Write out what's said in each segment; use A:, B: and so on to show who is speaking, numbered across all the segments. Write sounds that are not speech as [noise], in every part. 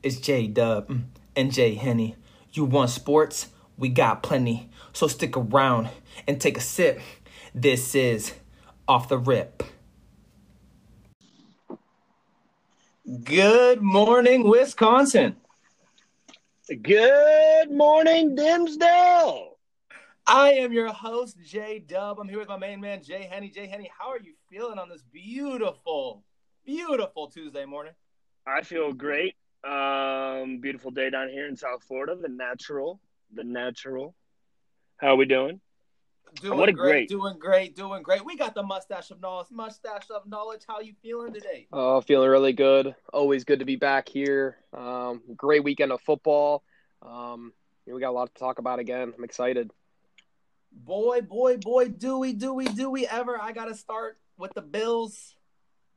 A: It's J Dub and J Henny. You want sports? We got plenty. So stick around and take a sip. This is Off the Rip. Good morning, Wisconsin.
B: Good morning, Dimsdale.
A: I am your host, J Dub. I'm here with my main man, Jay Henny. Jay Henny, how are you feeling on this beautiful, beautiful Tuesday morning?
B: I feel great. Um, beautiful day down here in South Florida. The natural, the natural. How are we doing?
A: Doing
B: What a
A: great,
B: great-
A: doing great, doing great. We got the mustache of knowledge. Mustache of knowledge. How you feeling today?
C: Oh, feeling really good. Always good to be back here. Um, great weekend of football. Um, we got a lot to talk about again. I'm excited.
A: Boy, boy, boy, do we, do we, do we ever? I gotta start with the Bills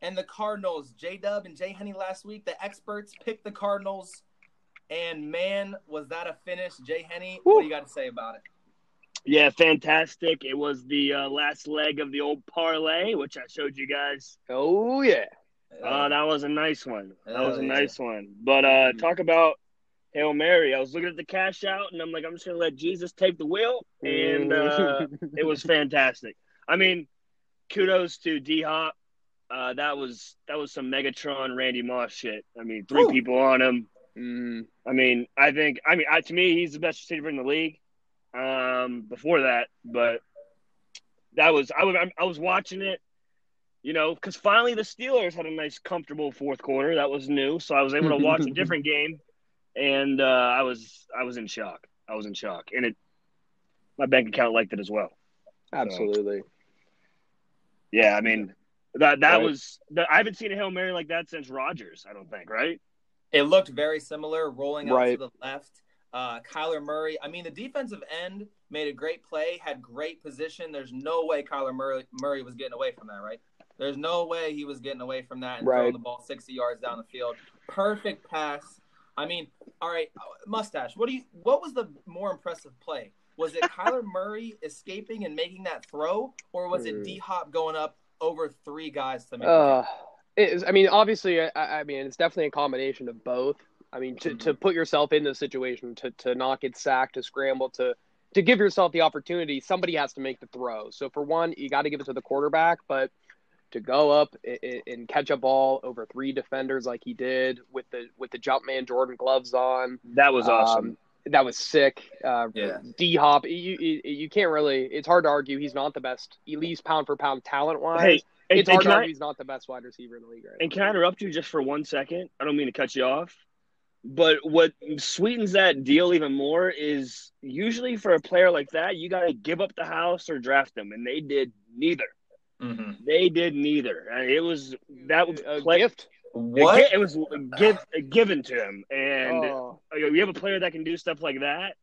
A: and the Cardinals. J Dub and Jay Henny last week. The experts picked the Cardinals, and man, was that a finish, Jay Henny? What do you got to say about it?
B: Yeah, fantastic. It was the uh, last leg of the old parlay, which I showed you guys.
C: Oh yeah.
B: Uh, that was a nice one. That was a
A: Hell yeah.
B: nice one. But uh, talk about Hail Mary. I was looking at the cash out, and I'm like, I'm just gonna let Jesus take the wheel, and uh, [laughs] it was fantastic. I mean, kudos to D Hop. Uh, that was that was some Megatron Randy Moss shit. I mean, three
A: Whew.
B: people on him.
C: Mm,
B: I mean, I think I mean, I, to me, he's the best receiver in the league. Um, before that, but that was I was I was watching it, you know, because finally the Steelers had a nice, comfortable fourth quarter. That was new, so I was able to watch a [laughs] different game, and uh, I was I was in shock. I was in shock, and it my bank account liked it as well.
C: absolutely.
B: Yeah, I mean that that
C: Right.
B: was that, I haven't seen a hail mary like that since Rodgers. I don't think, right?
A: It looked very similar, rolling out
C: Right.
A: to the left. Uh, Kyler Murray. I mean, the defensive end made a great play, had great position. There's no way Kyler Murray, Murray was getting away from that, right? There's no way he was getting away from that and throwing the ball 60 yards down the field. Perfect pass. I mean, all right, mustache. What do you? What was the more impressive play? Was it Kyler [laughs] Murray escaping and making that throw, or was it
C: Hmm.
A: D Hop going up over three guys to make?
C: Uh, it is, I mean, obviously, I, I mean, it's definitely a combination of both. I mean, to, to put yourself in the situation, to, to not get sacked, to scramble, to to give yourself the opportunity, somebody has to make the throw. So for one, you got to give it to the quarterback, but to go up i- i- and catch a ball over three defenders like he did with the with the jump man Jordan gloves on,
B: That was awesome.
C: um, that was sick. Uh,
A: Yeah.
C: D Hop, you, you you can't really. It's hard to argue he's not the best, at least pound for pound talent wise.
B: hey, and,
C: it's
B: and
C: hard to
B: can
C: argue
B: I,
C: he's not the best wide receiver in the league right
B: and
C: now.
B: can I interrupt you just for one second? I don't mean to cut you off, but what sweetens that deal even more is usually for a player like that, you got to give up the house or draft them, and they did neither.
A: hmm
B: They did neither. And it was that was
C: a
B: play,
C: gift.
A: What?
B: It was give, given to him, and
C: Oh,
B: you have a player that can do stuff like that,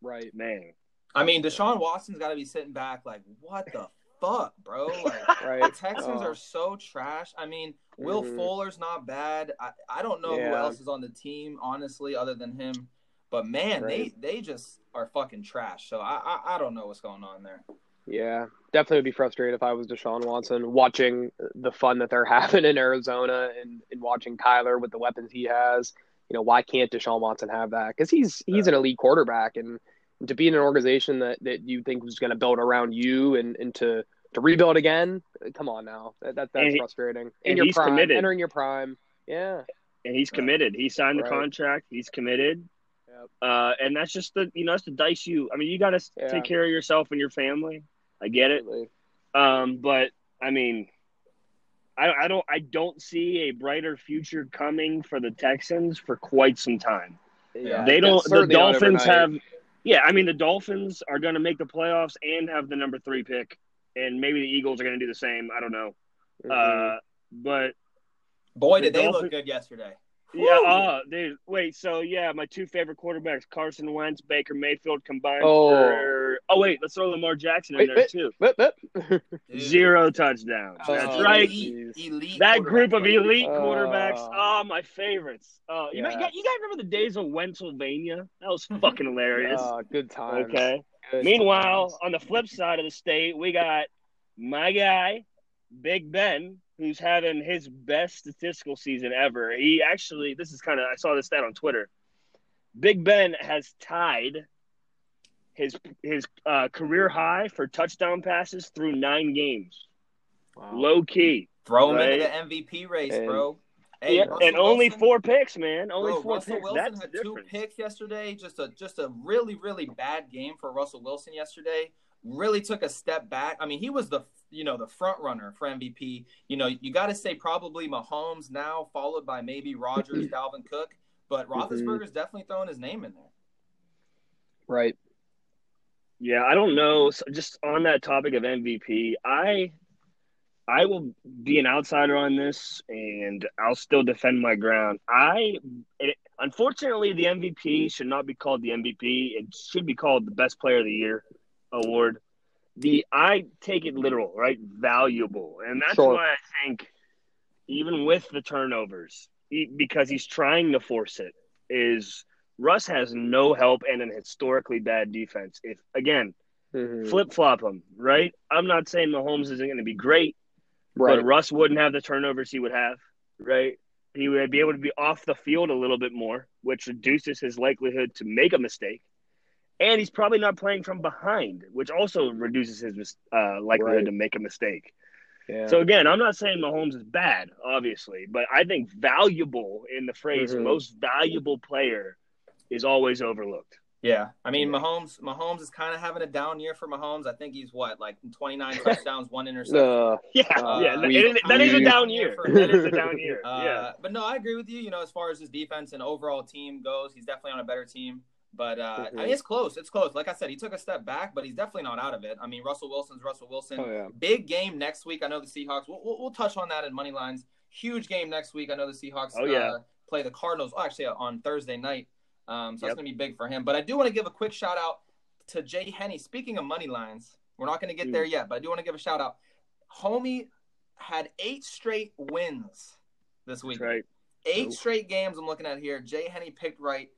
C: right.
B: man.
A: I mean, Deshaun Watson's got to be sitting back like, what the fuck, bro? Like, [laughs]
C: Right.
A: the Texans
C: Oh.
A: are so trash. I mean, Will
C: Mhm.
A: Fuller's not bad. I, I don't know who else is on the team, honestly, other than him. But man,
C: Right.
A: they they just are fucking trash. So I, I I don't know what's going on there.
C: Yeah, definitely would be frustrated if I was Deshaun Watson watching the fun that they're [laughs] having in Arizona and, and watching Kyler with the weapons he has. You know, why can't Deshaun Watson have that? Because he's he's an elite quarterback, and to be in an organization that, that you think was going to build around you and, and to to rebuild again, come on now, that, that that's
B: And
C: frustrating. In
B: and
C: your
B: he's
C: prime,
B: committed.
C: entering your prime, yeah,
B: And he's committed. He signed the
C: Right.
B: contract. He's committed.
C: Yep.
B: Uh, and that's just the you know that's the dice you. I mean, you got to
C: Yeah.
B: take care of yourself and your family. I get it. Um, but I mean, I, I don't I don't see a brighter future coming for the Texans for quite some time.
C: Yeah,
B: they don't. The Dolphins have. Yeah, I mean the Dolphins are going to make the playoffs and have the number three pick, and maybe the Eagles are going to do the same. I don't know.
C: Mhm.
B: Uh, but
A: Boy,
B: The
A: did they
B: Dolphins-
A: look good yesterday.
B: Yeah, uh, dude. Wait, so yeah, my two favorite quarterbacks, Carson Wentz, Baker Mayfield combined
C: Oh.
B: for. Oh wait, let's throw Lamar Jackson in
C: Wait,
B: there
C: wait.
B: too.
C: Whip, whip.
B: Zero touchdowns.
C: Oh,
B: That's right.
A: Elite, elite
B: That group of elite
C: Oh.
B: quarterbacks. Oh, my favorites. Oh, you, know, you,
C: Yeah.
B: guys, you guys remember the days of Pennsylvania? That was [laughs] fucking hilarious.
C: Oh, good times.
B: okay.
C: Good
B: Meanwhile,
C: times.
B: on the flip side of the state, we got my guy, Big Ben, who's having his best statistical season ever. He actually, this is kind of, I saw this stat on Twitter. Big Ben has tied his his uh, career high for touchdown passes through nine games.
C: Wow.
B: Low key.
A: Throw him
B: Right.
A: into the MVP race,
C: And-
A: bro. Hey,
B: Yeah, and only
A: Wilson-
B: four picks, man. Only
A: Bro,
B: four
A: Russell
B: picks.
A: Wilson
B: That's the
A: had two
B: difference.
A: picks yesterday. Just a just a really really bad game for Russell Wilson yesterday. Really took a step back. I mean, he was the you know the front runner for MVP. You know, you got to say probably Mahomes now, followed by maybe [laughs] Rodgers, Dalvin Cook, but mm-hmm. Roethlisberger's definitely throwing his name in there.
C: Right.
B: Yeah, I don't know. So just on that topic of MVP, I I will be an outsider on this, and I'll still defend my ground. I it, unfortunately the MVP should not be called the MVP. It should be called the Best Player of the Year award. The I take it literal, right? Valuable, and that's
C: Sure.
B: why I think even with the turnovers, he, because he's trying to force it, is Russ has no help and an historically bad defense. If again,
C: Mhm.
B: flip flop him, right? I'm not saying Mahomes isn't going to be great,
C: Right.
B: but Russ wouldn't have the turnovers he would have, right? He would be able to be off the field a little bit more, which reduces his likelihood to make a mistake. And he's probably not playing from behind, which also reduces his uh, likelihood
C: Right.
B: to make a mistake.
C: Yeah.
B: So again, I'm not saying Mahomes is bad, obviously, but I think valuable in the phrase
C: Mhm.
B: most valuable player is always overlooked.
A: Yeah, I mean
B: Yeah.
A: Mahomes. Mahomes is kind of having a down year for Mahomes. I think he's what like 29 [laughs] touchdowns, one interception.
C: Uh, [laughs]
B: Yeah,
C: Uh,
B: yeah, that-
C: we-
B: it- that is a down year.
A: for-
B: That is a down year.
A: Uh,
B: yeah.
A: But no, I agree with you. You know, as far as his defense and overall team goes, he's definitely on a better team. But uh, I
C: Mhm.
A: mean, it's close. It's close. Like I said, he took a step back, but he's definitely not out of it. I mean, Russell Wilson's Russell Wilson.
C: oh yeah.
A: Big game next week. I know the Seahawks. We'll, we'll, we'll touch on that in money lines. Huge game next week. I know the Seahawks.
B: Oh, yeah.
A: uh, play the Cardinals. Oh, actually, on Thursday night. Um, so
B: Yep.
A: that's gonna be big for him. But I do want to give a quick shout out to Jay Henny. Speaking of money lines, we're not gonna get
B: Mm.
A: there yet, but I do want to give a shout out. Homie had eight straight wins this week.
B: Right.
A: Eight
C: Oh.
A: straight games I'm looking at here. Jay Henny picked right.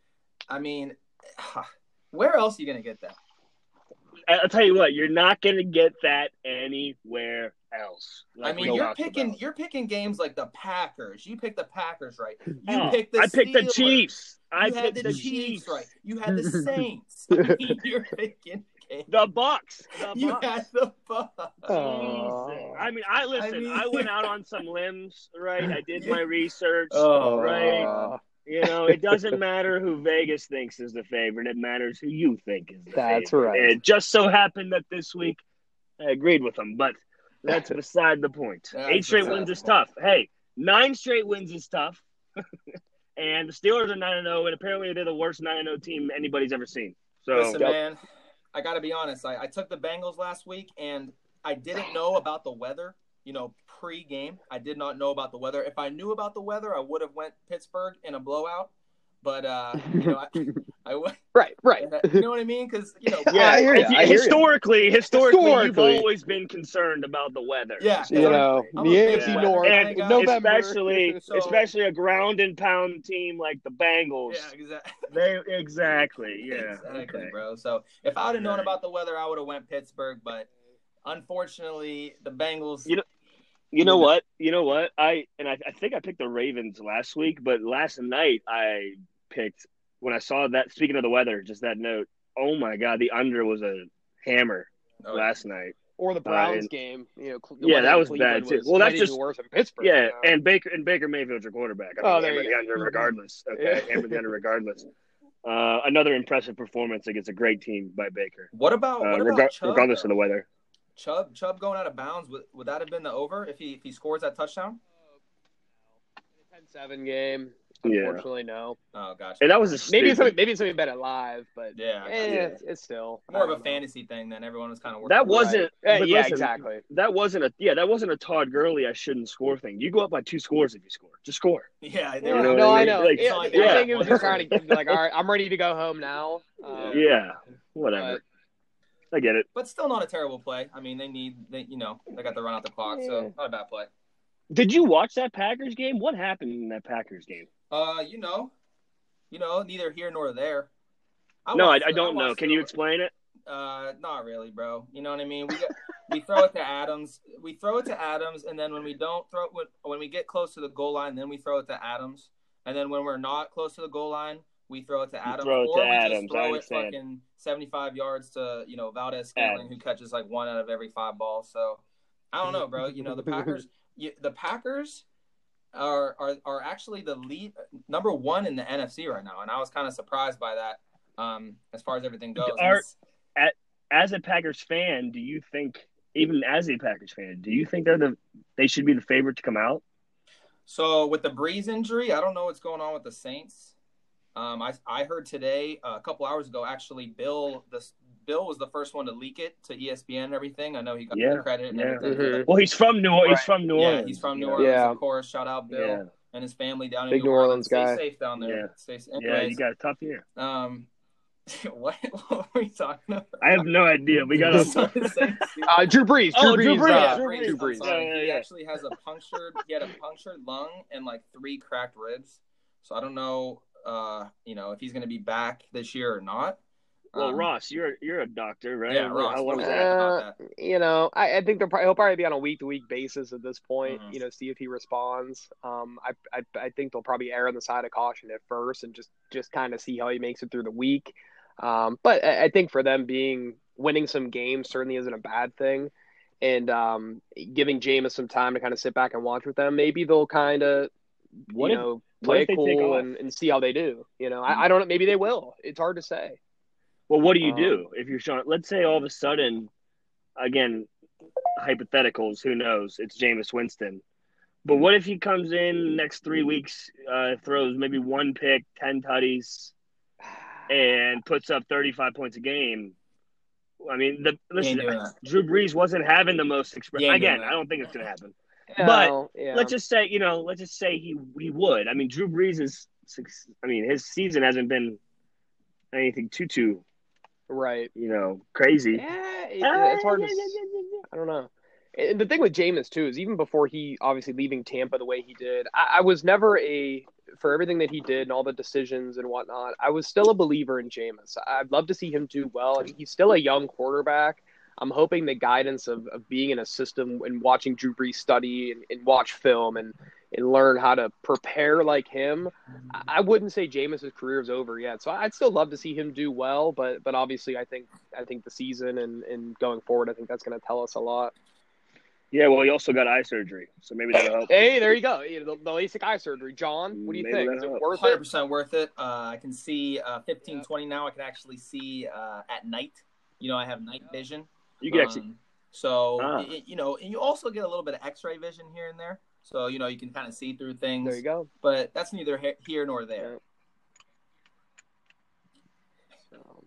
A: I mean, [sighs] where else are you gonna get that?
B: I- I'll tell you what, you're not going to get that anywhere else.
A: I mean, you're picking
B: about.
A: you're picking games like the Packers. You picked the Packers right. You
B: Oh,
A: picked the
B: I picked the Chiefs. I
A: You had
B: picked
A: the,
B: the
A: Chiefs
B: Chiefs.
A: right. You had the [laughs] Saints. I [laughs] mean, you're picking games.
B: The Bucks. The
A: You
B: Bucks.
A: had the Bucks.
B: I mean, I listen. I,
A: mean-
B: went out [laughs] on some limbs, right? I did
A: Yeah.
B: my research.
A: Oh,
B: right. You know, it doesn't matter who Vegas thinks is the favorite. It matters who you think is the
C: That's
B: favorite.
C: right.
B: It just so happened that this week I agreed with them, but that's [laughs] beside the point.
A: That's
B: Eight straight wins
A: the
B: is tough. Hey, nine straight wins is tough. [laughs] and the Steelers are 9 0, and apparently they're the worst 9 0 team anybody's ever seen. So,
A: Listen, man, I got to be honest. I, I took the Bengals last week, and I didn't know about the weather. You know, pre-game, I did not know about the weather. If I knew about the weather, I would have went Pittsburgh in a blowout. But uh, you know, I, [laughs] I went.
C: right. Right.
A: You know what I mean? Because you know,
B: yeah,
C: I hear
B: if you-
C: I hear ya.
B: historically, historically, you've always been concerned about the weather.
A: Yeah,
C: You know,
A: I'm
C: the AFC North,
A: kind of guy.
C: November.
B: especially
A: So-
B: especially a ground and pound team like the Bengals.
A: yeah, exactly.
B: They exactly, yeah.
A: exactly,
B: okay.
A: bro. So if I would have known about the weather, I would have went Pittsburgh. But unfortunately, the Bengals.
B: You know- You know what? You know what? I and I, I think I picked the Ravens last week, but last night I picked when I saw that. Speaking of the weather, just that note. Oh my god, the under was a hammer
A: oh,
B: last night.
C: or the Browns
B: and-
C: game. You know,
B: Yeah,
C: weather
B: that
C: in
B: was bad, too.
C: was-
B: Well, that's just-
C: worse than Pittsburgh.
B: Yeah,
C: you know?
B: and Baker and Baker Mayfield's your quarterback. I
C: Oh,
B: mean,
C: there you
B: the
C: go.
B: under [laughs] regardless. Okay,
C: Yeah.
B: hammer the under regardless. Uh, another impressive performance against a great team by Baker,
A: What about
B: uh,
A: what about
B: rega-
A: Chubb?
B: regardless
A: though?
B: of the weather.
A: Chubb Chubb going out of bounds would, would that have been the over if he if he scores that touchdown?
C: 10-7 game.
B: Yeah.
C: Unfortunately, no.
A: Oh gosh,
B: And that was a
C: Maybe it's something. Maybe it's something better live, but
A: yeah,
C: eh,
B: Yeah.
C: It's, it's still
A: more of a
C: know.
A: fantasy thing than everyone was kind of working.
B: That wasn't.
C: Right.
B: but
C: yeah,
B: listen,
C: exactly.
B: That wasn't a yeah. That wasn't a Todd Gurley. I shouldn't score thing. You go up by two scores if you score. Just score. [laughs]
A: yeah, they
C: Yeah,
A: were-
B: know
C: no,
B: what I
C: I
B: mean?
C: know.
B: Like,
C: yeah,
A: like,
C: I
B: yeah.
C: think it was just trying to be like, all right, I'm ready to go home now. [laughs] Uh,
B: Yeah, whatever. I get it.
A: but still not a terrible play. I mean, they need they you know they got to run out the clock,
C: Yeah.
A: so not a bad play.
B: Did you watch that Packers game? What happened in that Packers game?
A: Uh, you know, you know, neither here nor there.
B: no, I,
A: watched
B: I don't know. Can
A: the-
B: you explain it?
A: Uh, not really, bro. You know what I mean? We got we throw it to Adams. We throw it to Adams, and then when we don't throw when, when we get close to the goal line, then we throw it to Adams. And then when we're not close to the goal line, we throw it to Adam,
B: throw it
A: or
B: to
A: we
B: Adams,
A: just
B: I
A: throw it
B: understand.
A: fucking seventy-five yards to you know Valdes-Scantling, who catches like one out of every five balls. So I don't know, bro. You know the [laughs] Packers. You, the Packers are are are actually the lead number one in the NFC right now, and I was kind of surprised by that. Um, as far as everything goes,
B: Are-
A: And
B: As a Packers fan, do you think, even as a Packers fan, do you think they're the they should be the favorite to come out?
A: So with the Brees injury, I don't know what's going on with the Saints. Um, I I heard today uh, a couple hours ago actually Bill this Bill was the first one to leak it to ESPN and everything. I know he got
B: Yeah,
A: the credit and
B: yeah.
A: everything.
C: Mhm.
B: Well, he's from New Orleans.
A: Right.
B: He's from New
A: Yeah,
B: Orleans.
A: he's from New
B: you know?
A: Orleans,
C: Yeah.
A: of course. Shout out Bill
B: Yeah.
A: and his family down
C: Big
A: in
C: New Orleans
A: Stay
C: guy.
A: safe down there.
B: Yeah.
A: Stay,
B: Yeah,
A: anyways,
B: you got a tough year.
A: um, [laughs] what, [laughs] what were we talking about?
B: I have no idea. We got a
A: to say-
C: Uh, Drew Brees. Drew
B: Oh, Drew
C: Brees.
B: Brees,
C: uh,
B: Drew
A: Brees,
C: Drew Brees.
A: sorry.
B: Yeah, yeah,
A: He actually has a punctured. He had a punctured lung and like three cracked ribs. So I don't know, uh, you know, if he's going to be back this year or not.
B: well,
A: Um,
B: Ross. You're you're a doctor, right?
A: Yeah, Ross.
B: How
A: What was
B: is
A: that
B: that?
A: about that?
C: You know, I, I think they'll probably, he'll probably be on a week to week basis at this point.
A: Mhm.
C: You know, see if he responds. Um, I, I I think they'll probably err on the side of caution at first and just just kind of see how he makes it through the week. Um, but I, I think for them being winning some games certainly isn't a bad thing, and um, giving Jameis some time to kind of sit back and watch with them, maybe they'll kind of you
B: if-
C: know
B: what
C: play
B: if
C: it
B: they take
C: cool and, and see how they do. You know, I, I don't know. Maybe they will. It's hard to say.
B: Well, what do you
C: Um,
B: do if you're Sean? Let's say all of a sudden, again, hypotheticals. Who knows? It's Jameis Winston. But what if he comes in next three weeks, uh, throws maybe one pick, ten tutties, and puts up thirty-five points a game? I mean, the listen,
A: ain't doing that.
B: Drew Brees wasn't having the most express.
A: He ain't doing
B: Again. I don't think it's going to happen. But
C: oh, yeah.
B: Let's just say, you know, let's just say he he would. I mean, Drew Brees is. I mean, his season hasn't been anything too too
C: right.
B: you know crazy.
C: Yeah, it, it's hard to. Ah, I don't know. And the thing with Jameis too is even before he obviously leaving Tampa the way he did, I, I was never a for everything that he did and all the decisions and whatnot. I was still a believer in Jameis. I'd love to see him do well. I mean, he's still a young quarterback. I'm hoping the guidance of, of being in a system and watching Drew Brees study and, and watch film and, and learn how to prepare like him. I- I wouldn't say Jameis's career is over yet, so I'd still love to see him do well. But but obviously, I think I think the season and, and going forward, I think that's going to tell us a lot.
B: Yeah, well, he also got eye surgery, so maybe that'll help.
C: Hey, there you go. You The, the LASIK eye surgery, John. What do you
B: Maybe
C: think?
B: that
C: Is it worth
A: Hundred
C: it?
A: percent worth it. Uh, I can see uh, fifteen twenty now. I can actually see uh, at night. You know, I have night vision.
B: You can actually,
A: Um, so
B: Ah.
A: y- you know, and you also get a little bit of X-ray vision here and there. So you know, you can kind of see through things.
C: There you go.
A: But that's neither here nor there.
C: So,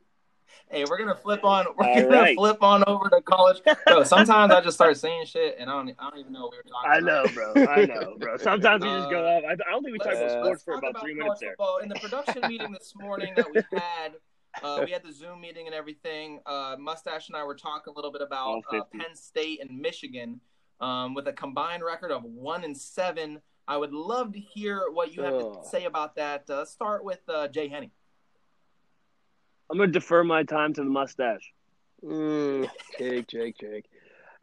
A: Hey, we're gonna flip on. We're
B: All
A: gonna
B: right.
A: flip on over to college. Bro, sometimes I just start saying shit, and I don't. I don't even know what we were talking.
B: I
A: about.
B: know, bro. I know, bro. Sometimes we just go [laughs]
A: Uh,
B: up. I, I don't think we talked about
C: Uh,
B: sports for about
A: about
B: three minutes there.
A: football. In the production meeting this morning that we had, uh, we had the Zoom meeting and everything. Uh, Mustache and I were talking a little bit about uh, Penn State and Michigan, um, with a combined record of one and seven. I would love to hear what you have
C: Ugh.
A: to say about that. Uh, let's start with uh, Jay Henny.
B: I'm gonna defer my time to the mustache.
C: mm, Jake, Jake, Jake.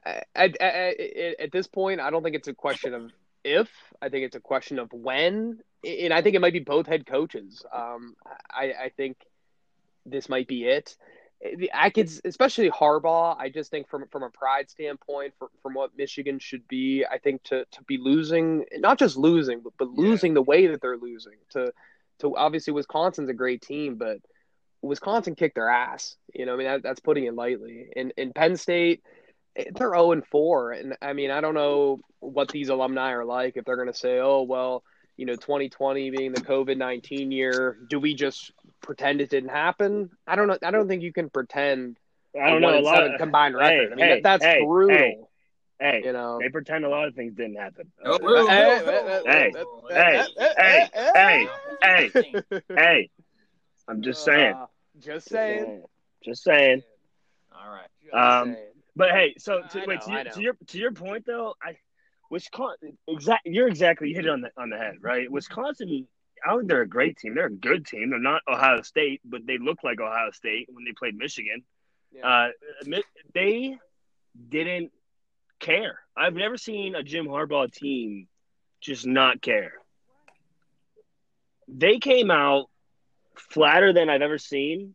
C: I, I, I, I- at this point, I don't think it's a question of if. I think it's a question of when, and I think it might be both head coaches. Um, I, I think this might be it. I could, especially Harbaugh. I just think from from a pride standpoint, from from what Michigan should be, I think to to be losing, not just losing, but, but
A: Yeah.
C: losing the way that they're losing. To to obviously Wisconsin's a great team, but Wisconsin kicked their ass. You know, I mean that, that's putting it lightly. And in Penn State, eh, they're zero and four, and I mean I don't know what these alumni are like if they're going to say, oh well, you know, 2020 being the COVID 19 year, do we just pretend it didn't happen? I don't know. I don't think you can pretend.
B: I don't know a lot. Of,
C: combined
B: Hey,
C: record. I mean
B: hey,
C: that, that's
B: hey,
C: brutal.
B: hey. hey,
C: You know.
B: they pretend a lot of things didn't happen.
A: Oh,
C: Hey,
B: Hey, hey, hey, hey, hey. Hey, I'm just saying.
C: Uh, just saying.
B: Just saying.
A: All right.
C: Just
B: Um,
C: saying.
B: But hey, so to,
C: I
B: wait
C: know,
B: to, your, to your to your point though, I Wisconsin exact you're exactly you hit it on the on the head, right? Wisconsin, I don't think they're a great team. They're a good team. They're not Ohio State, but they look like Ohio State when they played Michigan.
C: Yeah.
B: Uh, they didn't care. I've never seen a Jim Harbaugh team just not care. They came out flatter than I've ever seen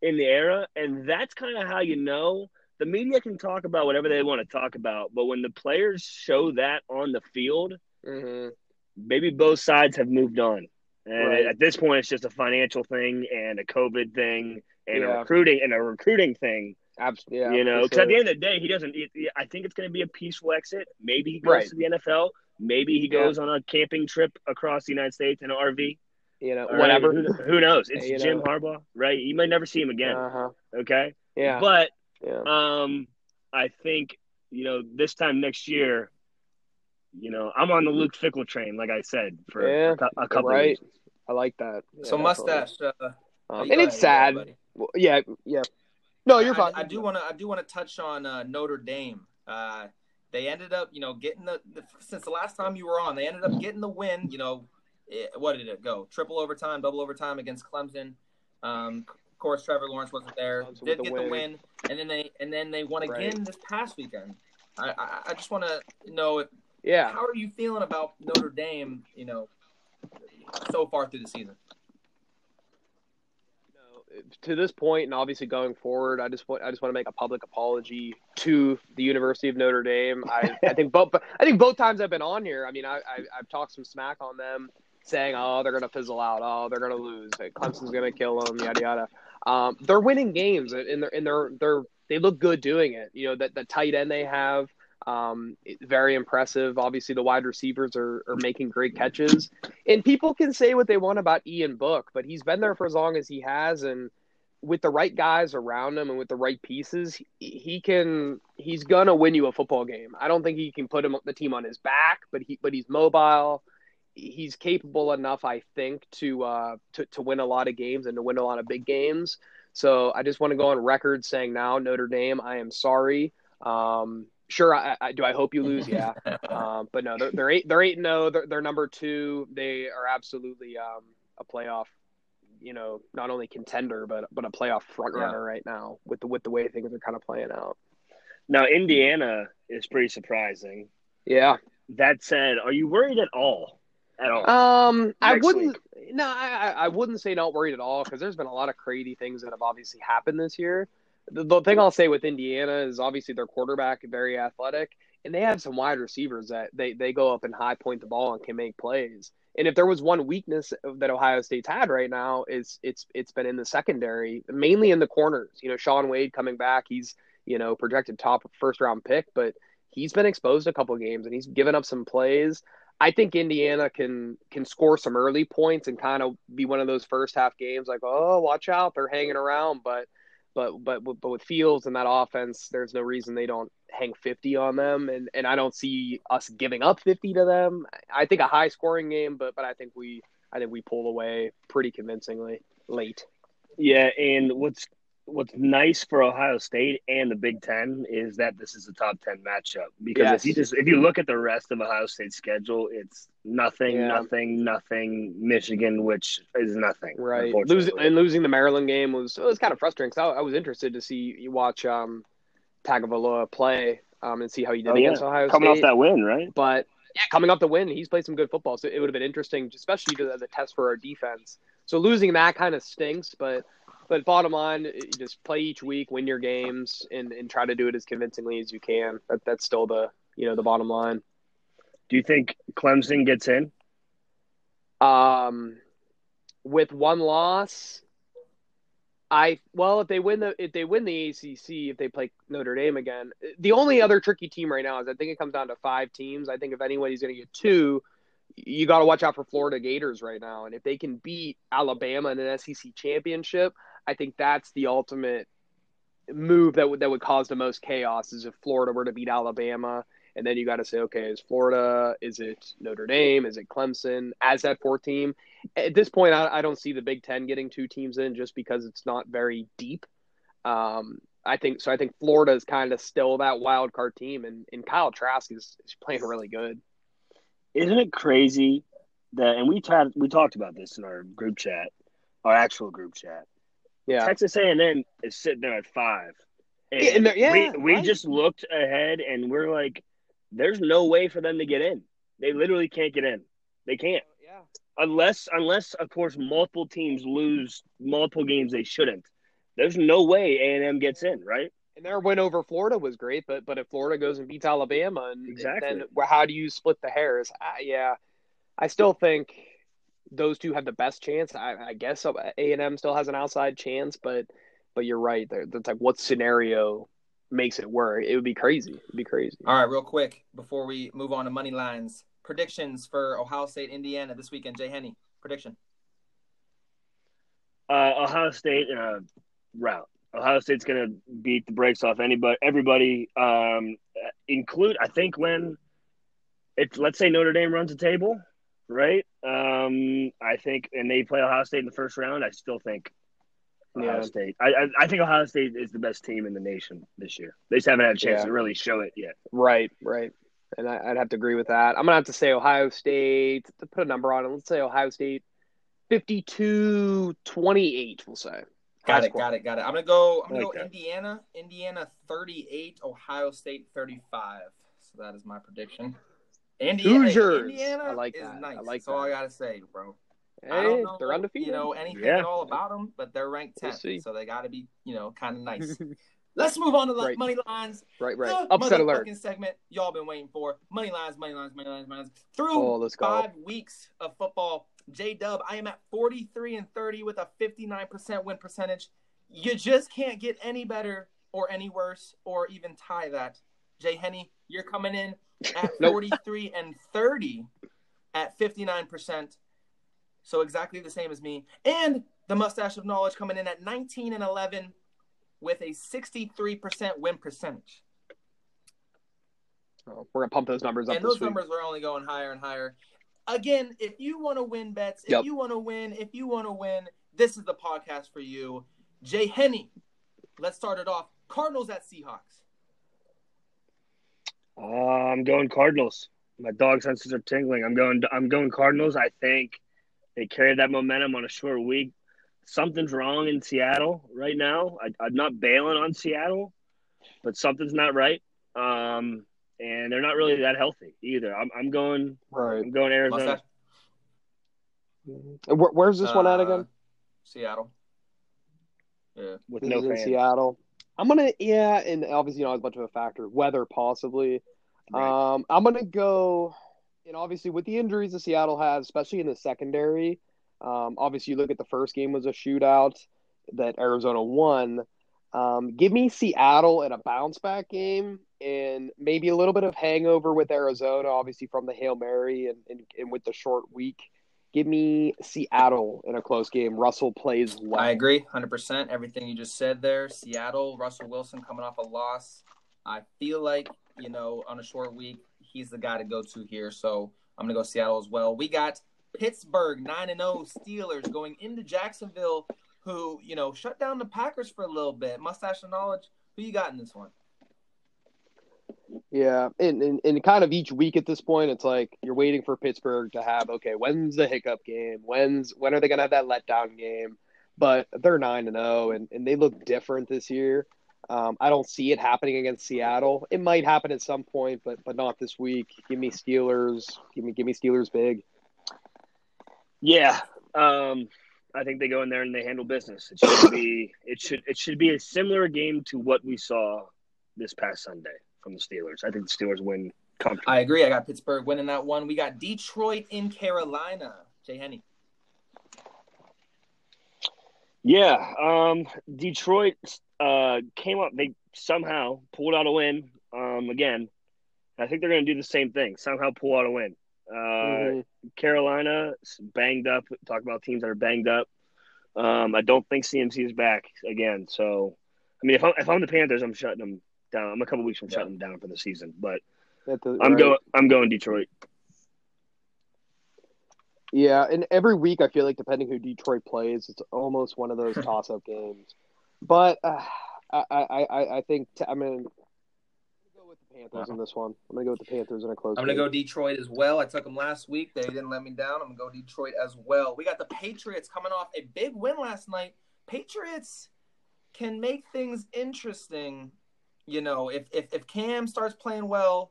B: in the era, and that's kind of how you know the media can talk about whatever they want to talk about, but when the players show that on the field,
C: hmm
B: maybe both sides have moved on. And
C: Right.
B: at this point, it's just a financial thing and a COVID thing and
C: Yeah.
B: a recruiting and a recruiting thing.
C: Abs- yeah,
B: you know, because at the end of the day, he doesn't. It, I think it's going to be a peaceful exit. Maybe he goes
C: Right.
B: to the NFL. Maybe he
C: Yeah.
B: goes on a camping trip across the United States in an RV.
C: you know,
B: right?
C: whatever.
B: Who, who knows? It's Jim
C: know.
B: Harbaugh, right? You might never see him again.
C: Uh huh.
B: Okay,
C: Yeah.
B: but
C: yeah.
B: um, I think you know this time next year. You know, I'm on the Luke Fickell train, like I said, for
C: Yeah,
B: a, a couple
C: right.
B: weeks.
C: I like that. Yeah,
A: so mustache. Uh,
C: Um, and it's
A: ahead,
C: sad. Well, yeah, yeah. No, you're
A: I-
C: fine.
A: I, do want to. I do want to touch on uh, Notre Dame. Uh, they ended up, you know, getting the, the since the last time you were on, they ended up getting the win. You know, it, what did it go? Triple overtime, double overtime against Clemson. Um, of course, Trevor Lawrence wasn't there.
C: With
A: Did
C: the
A: get
C: win.
A: the win, and then they and then they won
C: Right.
A: again this past weekend. I I, I just want to know if,
C: Yeah.
A: how are you feeling about Notre Dame? You know, so far through the season.
C: No, to this point, and obviously going forward, I just want I just want to make a public apology to the University of Notre Dame. I, I think both I think both times I've been on here, I mean, I, I I've talked some smack on them, saying, "Oh, they're gonna fizzle out. Oh, they're gonna lose. Clemson's gonna kill them. Yada yada." Um, they're winning games, and they're and they're they're they look good doing it. You know that the tight end they have. Um, very impressive. Obviously, the wide receivers are, are making great catches. And people can say what they want about Ian Book, but he's been there for as long as he has, and with the right guys around him and with the right pieces, he, can. He's gonna win you a football game. I don't think he can put him the team on his back, but he but he's mobile. He's capable enough, I think, to uh to to win a lot of games and to win a lot of big games. So I just want to go on record saying now, Notre Dame, I am sorry. Um, sure, I, I do. I hope you lose, yeah. [laughs] Um, but no, they're, they're eight. They're eight. No, they're, they're number two. They are absolutely um, a playoff. You know, not only contender, but but a playoff front runner right now with the with the way things are kind of playing out.
B: Now, Indiana is pretty surprising.
C: Yeah.
B: That said, are you worried at all? At all?
C: Um, I wouldn't. No, I I I wouldn't say not worried at all because there's been a lot of crazy things that have obviously happened this year. The, the thing I'll say with Indiana is obviously their quarterback very athletic, and they have some wide receivers that they they go up and high point the ball and can make plays. And if there was one weakness that Ohio State's had right now, is it's it's been in the secondary, mainly in the corners. You know, Shaun Wade coming back, he's you know projected top first round pick, but he's been exposed a couple games and he's given up some plays. I think Indiana can can score some early points and kind of be one of those first half games like, oh, watch out, they're hanging around. But but but but with Fields and that offense, there's no reason they don't hang 50 on them, and and I don't see us giving up 50 to them. I think a high scoring game, but but I think we I think we pull away pretty convincingly late.
B: yeah, and what's what's nice for Ohio State and the Big Ten is that this is a top ten matchup. Because
C: Yes.
B: if you just if you look at the rest of Ohio State's schedule, it's nothing,
C: Yeah.
B: nothing, nothing. Michigan, which is nothing,
C: Right, losing and losing the Maryland game was it was kind of frustrating because I, I was interested to see you watch um, Tagovailoa play um, and see how he did
B: Oh, yeah.
C: against Ohio
B: coming
C: State.
B: Coming off that win, right?
C: But yeah, coming off the win, he's played some good football, so it would have been interesting, especially as a test for our defense. So losing that kind of stinks, but but bottom line, just play each week, win your games, and, and try to do it as convincingly as you can. That that's still the you know the bottom line.
B: Do you think Clemson gets in?
C: Um, with one loss, I well, if they win the if they win the ACC, if they play Notre Dame again, the only other tricky team right now is I think it comes down to five teams. I think if anybody's going to get two, you got to watch out for Florida Gators right now, and if they can beat Alabama in an SEC championship, I think that's the ultimate move that would that would cause the most chaos. Is if Florida were to beat Alabama. And then you got to say, okay, is Florida? Is it Notre Dame? Is it Clemson? As that fourth team, at this point, I, I don't see the Big Ten getting two teams in just because it's not very deep. Um, I think so. I think Florida is kind of still that wild card team, and, and Kyle Trask is, is playing really good.
B: Isn't it crazy that? And we talked we talked about this in our group chat, our actual group chat.
C: Yeah,
B: Texas A&M is sitting there at five, And
C: Yeah, and yeah,
B: we, we
C: right.
B: just looked ahead and we're like, there's no way for them to get in. They literally can't get in. They can't.
C: Oh, yeah.
B: Unless unless of course multiple teams lose multiple games they shouldn't. There's no way A and M gets in, right?
C: And their win over Florida was great, but but if Florida goes and beats Alabama, and
B: Exactly.
C: then how do you split the hairs? I, yeah, I still think those two have the best chance. I, I guess A and M still has an outside chance, but but you're right. There, that's like what scenario makes it work? It would be crazy. It'd be crazy.
A: All right, real quick before we move on to money lines, predictions for Ohio State, Indiana this weekend. Jay Henny, prediction.
B: Uh, Ohio State uh, route. Ohio State's going to beat the brakes off anybody, everybody. Um, include, I think, when if let's say Notre Dame runs a table, right? Um, I think, and they play Ohio State in the first round. I still think Ohio
C: Yeah.
B: State. I, I I think Ohio State is the best team in the nation this year. They just haven't had a chance
C: Yeah.
B: to really show it yet.
C: Right, right. And I, I'd have to agree with that. I'm gonna have to say Ohio State to put a number on it. Let's say Ohio State 52-28, We'll say.
A: Got
C: High
A: it,
C: score.
A: got it, got it. I'm gonna go. I'm gonna
B: Like
A: go
B: that.
A: Indiana. Indiana 38, Ohio State 35. So that is my prediction. Indiana,
C: Hoosiers.
A: Indiana
C: I like
A: is
C: that.
A: nice.
C: I like
A: That's all I gotta say, bro.
C: Hey,
A: I don't know,
C: they're undefeated.
A: You know anything
B: Yeah.
A: at all about them, but they're ranked
C: We'll
A: so they got to be, you know, kind of nice. [laughs] Let's move on to li-
C: Right.
A: money lines.
C: right, right.
A: The
C: Upset alert.
A: motherfucking segment y'all been waiting for. Money lines, money lines, money lines, money lines. Through
C: Oh, let's
A: five weeks of football, J Dub, I am at 43 and 30 with a 59% win percentage. You just can't get any better or any worse or even tie that. Jay Henny, you're coming in at
C: Nope.
A: 43 and 30 at 59%. So exactly the same as me. And the mustache of knowledge coming in at 19 and 11 with a 63% win percentage.
C: Oh, we're gonna pump those numbers up
A: And those
C: week.
A: numbers are only going higher and higher. Again, if you want to win bets, if
C: Yep.
A: you want to win, if you want to win, this is the podcast for you. Jay Henny, let's start it off. Cardinals at Seahawks.
B: Uh, I'm going Cardinals. My dog senses are tingling. I'm going. I'm going Cardinals. I think they carried that momentum on a short week. Something's wrong in Seattle right now. I, I'm not bailing on Seattle, but something's not right. Um, and they're not really that healthy either. I'm, I'm going.
C: Right.
B: I'm going Arizona.
C: Where, where's this one at
A: Uh,
C: again?
A: Seattle. Yeah.
B: with
C: This
B: no
C: is in
B: fans.
C: Seattle. I'm gonna yeah, and obviously you know it's much of a factor. Weather possibly.
B: Right.
C: Um, I'm gonna go, and obviously with the injuries that Seattle has, especially in the secondary. Um, obviously you look at the first game was a shootout that Arizona won. Um, give me Seattle in a bounce back game and maybe a little bit of hangover with Arizona, obviously from the Hail Mary and, and, and with the short week. Give me Seattle in a close game. Russell plays well.
A: I agree 100%. Everything you just said there. Seattle, Russell Wilson coming off a loss. I feel like, you know, on a short week, he's the guy to go to here. So I'm going to go Seattle as well. We got Pittsburgh 9 and 0 Steelers going into Jacksonville, who, you know, shut down the Packers for a little bit. Mustache of knowledge. Who you got in this one?
C: Yeah, and, and and kind of each week at this point, it's like you're waiting for Pittsburgh to have okay, when's the hiccup game? When's when are they gonna have that letdown game? But they're nine and zero, and and they look different this year. Um, I don't see it happening against Seattle. It might happen at some point, but but not this week. Give me Steelers. Give me give me Steelers big.
B: Yeah, um, I think they go in there and they handle business. It should be it should it should be a similar game to what we saw this past Sunday from the Steelers. I think the Steelers win comfortably.
A: I agree. I got Pittsburgh winning that one. We got Detroit in Carolina. Jay Henny.
B: yeah, um, Detroit uh, came up. They somehow pulled out a win um, again. I think they're going to do the same thing. Somehow pull out a win. Uh,
C: Mhm.
B: Carolina banged up. Talk about teams that are banged up. Um, I don't think CMC is back again. So, I mean, if I'm, if I'm the Panthers, I'm shutting them down. I'm a couple weeks from
A: Yeah.
B: shutting them down for the season. But
C: the-
B: I'm
C: right.
B: going. I'm going Detroit.
C: Yeah, and every week I feel like depending who Detroit plays, it's almost one of those [laughs] toss-up games. But uh, I, I, I, I think t- I'm gonna go with the Panthers in this one. I'm gonna go with the Panthers in a close.
A: I'm gonna
C: game.
A: go Detroit as well. I took them last week. They didn't let me down. I'm gonna go Detroit as well. We got the Patriots coming off a big win last night. Patriots can make things interesting you know, if if if Cam starts playing well,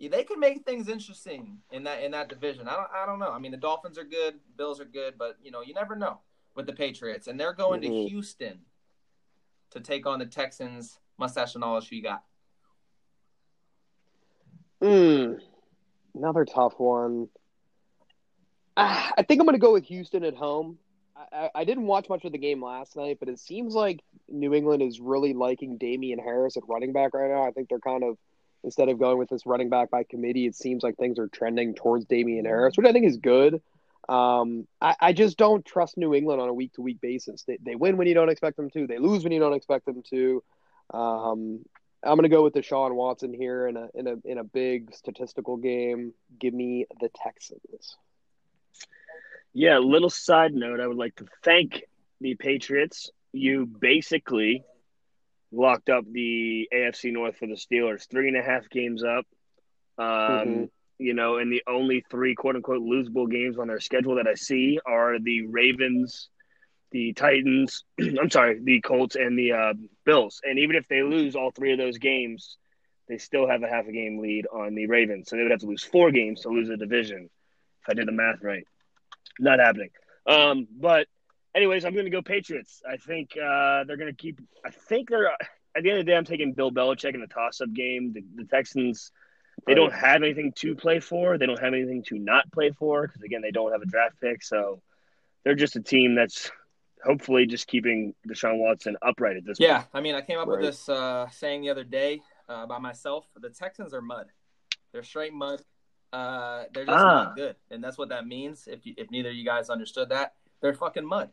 A: they could make things interesting in that in that division. I don't I don't know. I mean, the Dolphins are good, Bills are good, but you know, you never know with the Patriots, and they're going
C: Mhm.
A: to Houston to take on the Texans. Mustache and all, who you got?
C: Mm, another tough one. Ah, I think I'm going to go with Houston at home. I, I, didn't watch much of the game last night, but it seems like New England is really liking Damien Harris at running back right now. I think they're kind of instead of going with this running back by committee, it seems like things are trending towards Damien Harris, which I think is good. Um, I, I just don't trust New England on a week to week basis. They, they win when you don't expect them to. They lose when you don't expect them to. Um, I'm going to go with Deshaun Watson here in a in a in a big statistical game. Give me the Texans.
B: Yeah, little side note, I would like to thank the Patriots. You basically locked up the AFC North for the Steelers, three and a half games up. Um,
C: Mhm.
B: You know, and the only three quote unquote losable games on their schedule that I see are the Ravens, the Titans, [clears throat] I'm sorry, the Colts, and the uh, Bills. And even if they lose all three of those games, they still have a half a game lead on the Ravens. So they would have to lose four games to lose a division, if I did the math right. Not happening. Um, but anyways, I'm going to go Patriots. I think uh, they're going to keep. I think they're at the end of the day. I'm taking Bill Belichick in the toss-up game. The, the Texans. They don't have anything to play for. They don't have anything to not play for because again, they don't have a draft pick. So they're just a team that's hopefully just keeping Deshaun Watson upright at this point.
A: Yeah, I mean, I came up with this uh, saying the other day uh, by myself. The Texans are mud. They're straight mud. Uh, they're just
B: Ah.
A: not good, and that's what that means. If you, if neither of you guys understood that, they're fucking mud.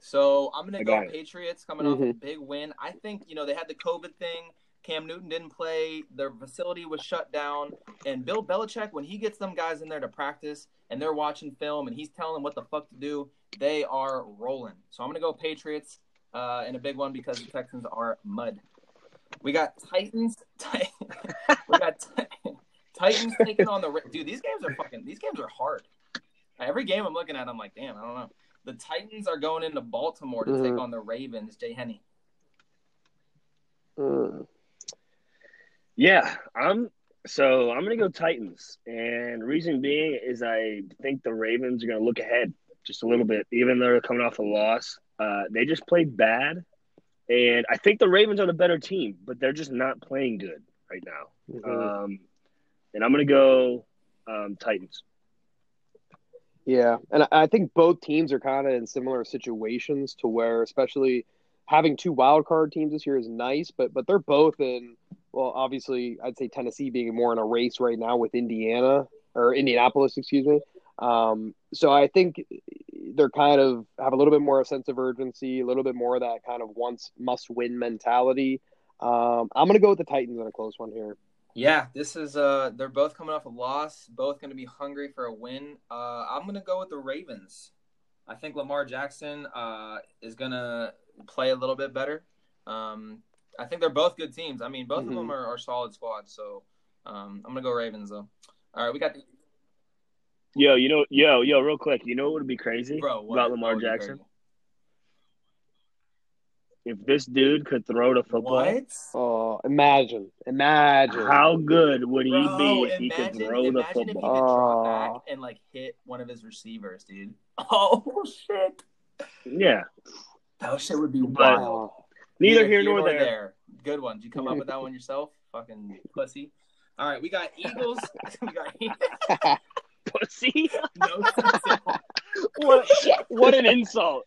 A: So I'm gonna
B: I
A: go
B: got it.
A: Patriots coming off a
C: Mhm.
A: big win. I think you know they had the COVID thing. Cam Newton didn't play. Their facility was shut down. And Bill Belichick, when he gets them guys in there to practice and they're watching film and he's telling them what the fuck to do, they are rolling. So I'm gonna go Patriots uh, in a big one because the Texans are mud. We got Titans. [laughs] [laughs] we got Titans taking on the Ra- dude. These games are fucking. These games are hard. Every game I'm looking at, I'm like, damn, I don't know. The Titans are going into Baltimore to take
C: Mhm.
A: on the Ravens. Jay Henny.
C: Mm.
B: Yeah, I'm so I'm gonna go Titans, and reason being is I think the Ravens are gonna look ahead just a little bit, even though they're coming off a loss. Uh, they just played bad, and I think the Ravens are the better team, but they're just not playing good right now.
C: Mhm.
B: Um, and I'm gonna go um, Titans.
C: Yeah, and I- think both teams are kind of in similar situations to where, especially having two wild card teams this year is nice, but but they're both in. Well, obviously, I'd say Tennessee being more in a race right now with Indiana or Indianapolis, excuse me. Um, so I think they're kind of have a little bit more a sense of urgency, a little bit more of that kind of once must win mentality. Um, I'm gonna go with the Titans in a close one here.
A: Yeah, this is uh they're both coming off a loss, both going to be hungry for a win. Uh I'm going to go with the Ravens. I think Lamar Jackson uh is going to play a little bit better. Um I think they're both good teams. I mean, both of
C: Mhm.
A: them are, are solid squads, so um I'm going to go Ravens though. All right, we got the
B: Yo, you know, yo, yo, real quick, you know what would be crazy
A: bro what,
B: about Lamar Jackson?
A: crazy?
B: If this dude could throw the football,
A: What?
C: Oh, imagine, imagine.
B: how good would he
A: Bro,
B: be if he could throw the
A: imagine if he
B: football?
A: could drop
C: Oh.
A: back and like hit one of his receivers, dude. [laughs] Oh shit.
B: Yeah,
A: That shit would be
B: But-
A: wild.
C: Oh.
B: neither here nor there.
A: Good one. Did you come up with that one yourself? [laughs] Fucking pussy. All right, we got Eagles. [laughs] we got
B: Pussy.
A: no sense at all.
B: what? What an insult!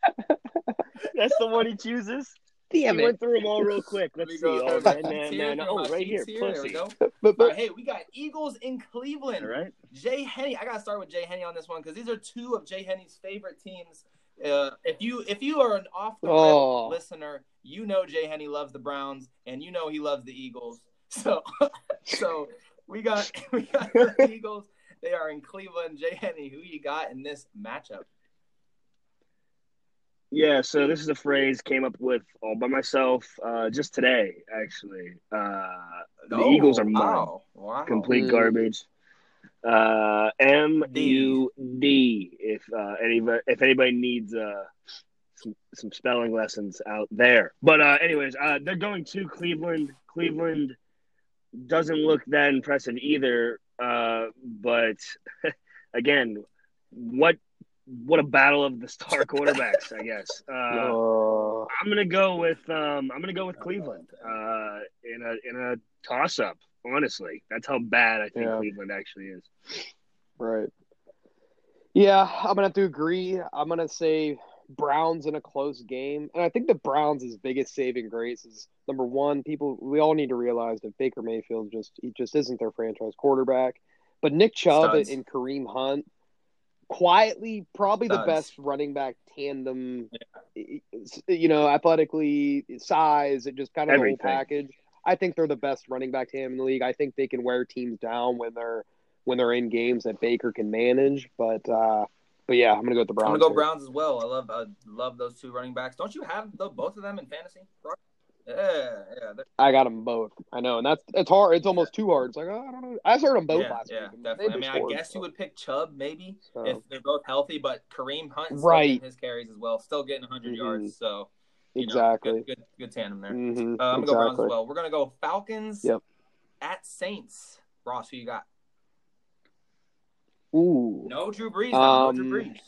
B: That's the one he chooses.
C: Damn
B: he
C: it.
B: went through them all real [laughs] quick.
A: Let
B: Let's see.
A: go
B: Oh, man, man, man. Oh,
A: my
B: right here,
A: sheets There we go.
C: But, but
A: right, hey, we got Eagles in Cleveland.
B: All right.
A: Jay Henny. I gotta start with Jay Henny on this one because these are two of Jay Henny's favorite teams. Uh, if you if you are an off the rip
C: Oh.
A: listener, you know Jay Henny loves the Browns and you know he loves the Eagles. [laughs] So so we got [laughs] we got the Eagles. They are in Cleveland. Jay Henny, who you got in this matchup?
B: Yeah. So this is a phrase came up with all by myself uh, just today, actually. Uh, the Eagles are mud.
A: wow. Wow.
B: Complete
C: Mm.
B: garbage. Uh, M U D. If uh, anybody if anybody needs uh, some, some spelling lessons out there. But uh, anyways, uh, they're going to Cleveland. Cleveland doesn't look that impressive either. Uh, but [laughs] again, what what a battle of the star [laughs] quarterbacks, I guess. Uh,
C: Uh,
B: I'm gonna go with um, I'm gonna go with Cleveland uh, in a in a toss up. Honestly, that's how bad I think
C: Yeah.
B: Cleveland actually is.
C: right. Yeah, I'm gonna have to agree. I'm gonna say Browns in a close game, and I think the Browns' biggest saving grace is number one. People, we all need to realize that Baker Mayfield just he just isn't their franchise quarterback, but Nick Chubb
A: Studs.
C: and Kareem Hunt, quietly probably the best running back tandem. You know, athletically, size, and just kind of the whole package. I think they're the best running back tandem in the league. I think they can wear teams down when they're when they're in games that Baker can manage. But uh, but yeah, I'm gonna go with the Browns.
A: I'm gonna go
C: here.
A: Browns as well. I love I love those two running backs. Don't you have the, both of them in fantasy? Yeah, yeah,
C: I got them both. I know, and that's it's hard. It's almost too hard. It's like oh, I don't know. I heard them both
A: yeah,
C: last
A: yeah,
C: week.
A: definitely. I mean, I guess
C: so-
A: you would pick Chubb maybe
C: so.
A: if they're both healthy, but Kareem Hunt
C: Right.
A: his carries as well, still getting 100
C: Mhm.
A: yards. So you know,
C: exactly.
A: good, good, good tandem there.
C: Mhm,
A: Uh, I'm gonna go Browns as well. We're gonna go Falcons
C: Yep.
A: at Saints. Ross, who you got?
C: Ooh.
A: No Drew Brees.
C: Um,
A: no Drew Brees.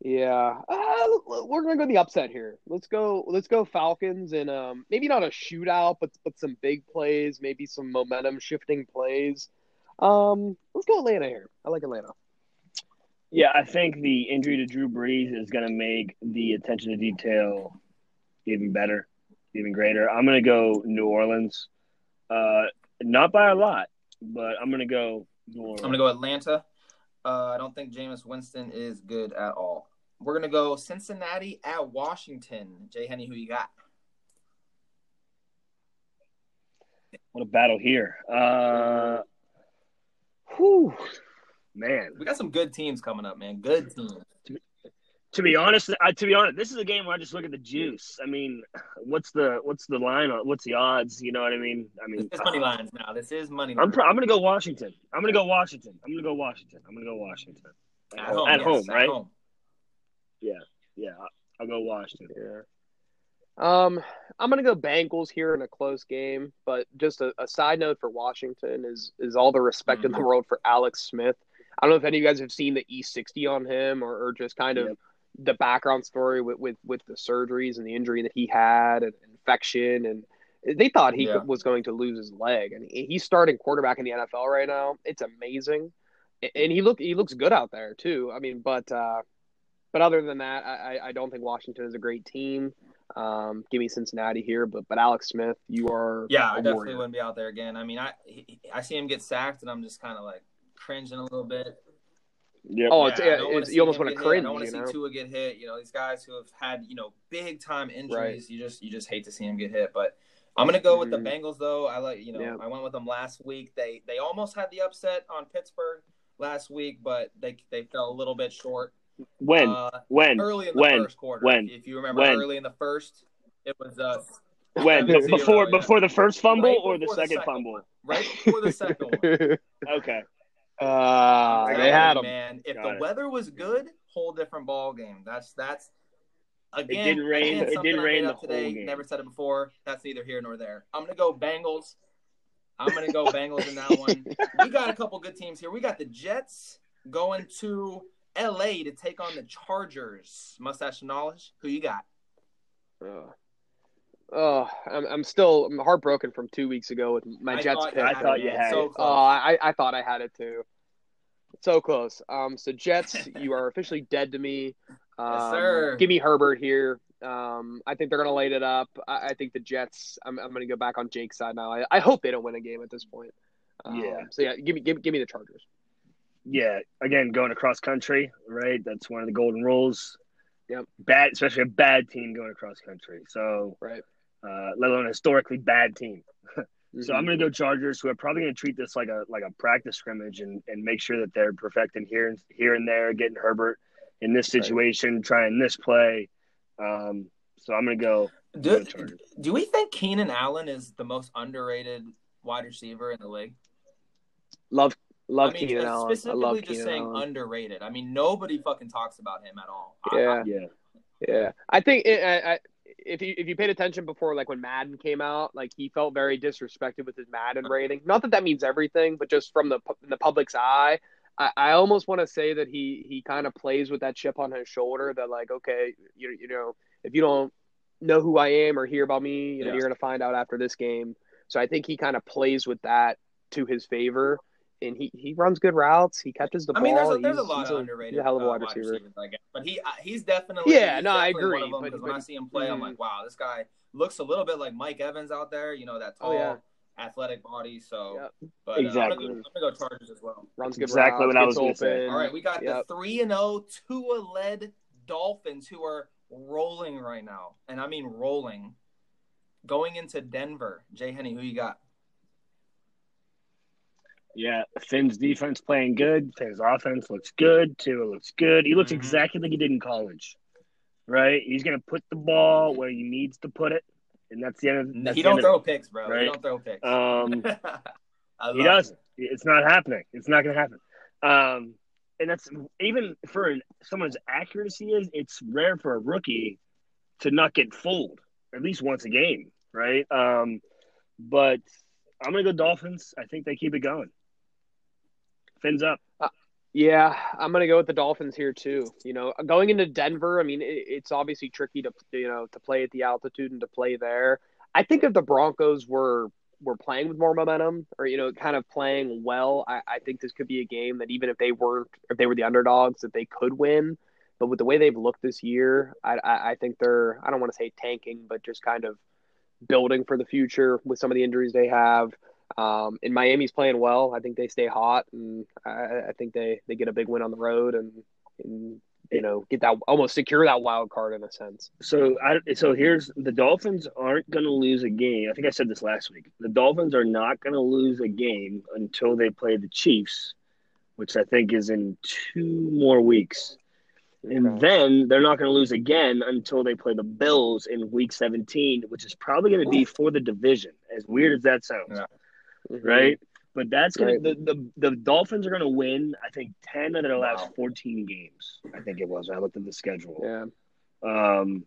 C: Yeah, uh, we're gonna go the upset here. Let's go. Let's go Falcons and um, maybe not a shootout, but but some big plays, maybe some momentum shifting plays. Um, let's go Atlanta here. I like Atlanta.
B: Yeah, I think the injury to Drew Brees is going to make the attention to detail even better, even greater. I'm going to go New Orleans, uh, not by a lot, but I'm going to go New Orleans.
A: I'm gonna go Atlanta. Uh, I don't think Jameis Winston is good at all. We're gonna go Cincinnati at Washington. Jay Henny, who you got?
B: What a battle here. Uh, whew, man.
A: We got some good teams coming up, man. Good teams.
B: To be honest, I, to be honest, this is a game where I just look at the juice. I mean, what's the what's the line? on What's the odds? You know what I mean? I mean,
A: This is money lines now. This is money Lines.
B: I'm pro- I'm gonna go Washington. I'm gonna go Washington. I'm gonna go Washington. I'm gonna go Washington.
A: at home.
B: At
A: yes,
B: home, right?
A: home.
B: Yeah, I'll go Washington.
C: Yeah. Um, I'm gonna go Bengals here in a close game, but just a, a side note for Washington is is all the respect in the world for Alex Smith. I don't know if any of you guys have seen the E60 on him or, or just kind of
B: Yep.
C: The background story with, with with the surgeries and the injury that he had and infection and they thought he
A: Yeah.
C: was going to lose his leg and he- he's starting quarterback in the NFL right now. It's amazing, and he look he looks good out there too. I mean, but uh, but other than that, I, I- don't think Washington is a great team. Um, give me Cincinnati here, but but Alex Smith, you are
A: Yeah, I definitely wouldn't be out there again. I mean, I he, I see him get sacked, and I'm just kind of like cringing a little bit.
B: Yep.
C: Oh, it's,
A: I
C: yeah,
A: don't
C: it's, you almost want to
A: get hit. I
C: cringe.
A: don't want
C: You
A: to
C: know?
A: see Tua get hit. You know, these guys who have had you know big time injuries. You just you just hate to see him get hit. But I'm gonna go with the
C: Mhm.
A: Bengals though. I like you know
C: Yeah.
A: I went with them last week. They they almost had the upset on Pittsburgh last week, but they they fell a little bit short.
B: when?
A: Uh,
B: when?
A: early in the
B: when?
A: first quarter.
B: When?
A: If you remember,
B: When?
A: early in the first, it was uh [laughs]
B: when?
A: 7-0, [laughs]
B: before
A: yeah.
B: before the first fumble
A: Right
B: or the
A: before the
B: second
A: second
B: fumble?
A: right before the second [laughs] one.
B: Okay.
C: uh,
A: Like,
C: they had him.
A: man. If
B: Got
A: the
B: it.
A: weather was good, whole different ball game. That's that's again.
B: It didn't rain-
A: again,
B: it didn't rain the
A: up today.
B: whole game.
A: Never said it before. That's neither here nor there. I'm gonna go Bengals. I'm gonna go Bengals in that [laughs] one. We got a couple good teams here. We got the Jets going to L.A. to take on the Chargers. Mustache knowledge. Who you got?
C: Uh, oh, I'm, I'm still I'm heartbroken from two weeks ago with my
A: I
C: Jets
A: thought
C: pick.
B: I thought you had
A: so
B: it.
A: close.
C: Oh, I, I thought I had it too. So close. Um, so Jets, you are officially dead to me. Um,
A: sir.
C: Give me Herbert here. Um, I think they're gonna light it up. I, I think the Jets. I'm, I'm gonna go back on Jake's side now. I, I hope they don't win a game at this point. Um,
B: Yeah.
C: So yeah, give me give, give me the Chargers.
B: Yeah. Again, going across country, right? That's one of the golden rules.
C: Yep.
B: Bad, especially a bad team going across country. So,
C: Right.
B: uh, let alone a historically bad team. [laughs] So. I'm going to go Chargers, who are probably going to treat this like a like a practice scrimmage and, and make sure that they're perfecting here and here and there, getting Herbert in this
C: Right.
B: situation, trying this play. Um, so I'm going to go.
A: Do,
B: go Chargers.
A: do we think Keenan Allen is the most underrated wide receiver in the league?
C: love Love
A: I mean,
C: Keenan
A: uh,
C: Allen. I love
A: just
C: Keenan
A: saying
C: Allen.
A: underrated. I mean, nobody fucking talks about him at all. I-
C: Yeah.
B: Yeah.
C: Yeah, I think it, I, I, if you if you paid attention before, like when Madden came out, like he felt very disrespected with his Madden rating. Not that that means everything, but just from the the public's eye, I, I almost want to say that he he kind of plays with that chip on his shoulder. That like, okay, you you know, if you don't know who I am or hear about me, you know,
A: Yeah.
C: you're gonna find out after this game. So I think he kind of plays with that to his favor. And he, he runs good routes. He catches the
A: I
C: ball.
A: mean, there's a, there's a
C: He's-
A: lot
C: he's
A: of underrated.
C: He's a hell of a
A: uh,
C: wide receiver.
A: receivers, I guess. But he uh, he's definitely
C: Yeah,
A: he's
C: no, I
A: definitely one
C: agree,
A: of them,
C: but- but-
A: when I see him play, I'm
C: Mhm.
A: like, wow, this guy looks a little bit like Mike Evans out there. You know that
C: Oh,
A: tall,
C: yeah.
A: athletic body. So,
C: Yep.
A: but uh,
B: Exactly.
A: I'm, gonna go, I'm gonna go Chargers as well.
C: Runs good
B: Exactly
C: routes,
B: what I was gonna say.
A: All right, we got
C: Yep.
A: the three and zero Tua led Dolphins who are rolling right now, and I mean rolling. Going into Denver, Jay Henny, who you got?
B: Yeah, Finn's defense playing good. Finn's offense looks good. Tua looks good. He looks
A: Mhm.
B: exactly like he did in college, right? He's gonna put the ball where he needs to put it, and that's the end. Of, that's
A: he don't throw picks, bro. He don't throw picks.
B: Um, [laughs] he doesn't.
A: it.
B: It's not happening. It's not gonna happen. Um, and that's even for an, someone's accuracy is. It's rare for a rookie to not get fooled at least once a game, right? Um, but I'm gonna go Dolphins. I think they keep it going. Fins up.
C: Uh, yeah, I'm gonna go with the Dolphins here too. You know, going into Denver, I mean, it, it's obviously tricky to you know to play at the altitude and to play there. I think if the Broncos were were playing with more momentum or you know kind of playing well, I, I think this could be a game that even if they weren't if they were the underdogs that they could win. But with the way they've looked this year, I, I, I think they're I don't want to say tanking, but just kind of building for the future with some of the injuries they have. Um, and Miami's playing well. I think they stay hot, and I, I think they, they get a big win on the road, and, and you know get that almost secure that wild card in a sense.
B: So I so here's the Dolphins aren't going to lose a game. I think I said this last week. The Dolphins are not going to lose a game until they play the Chiefs, which I think is in two more weeks. And
C: Okay.
B: then they're not going to lose again until they play the Bills in week 17, which is probably going to be for the division. As weird as that sounds,
A: Yeah.
C: Mhm.
B: right? But that's going
C: Right.
B: to the, the the Dolphins are going to win. I think 10 out of their last
A: Wow.
B: 14 games. I think it was. I looked at the schedule
C: Yeah.
B: um,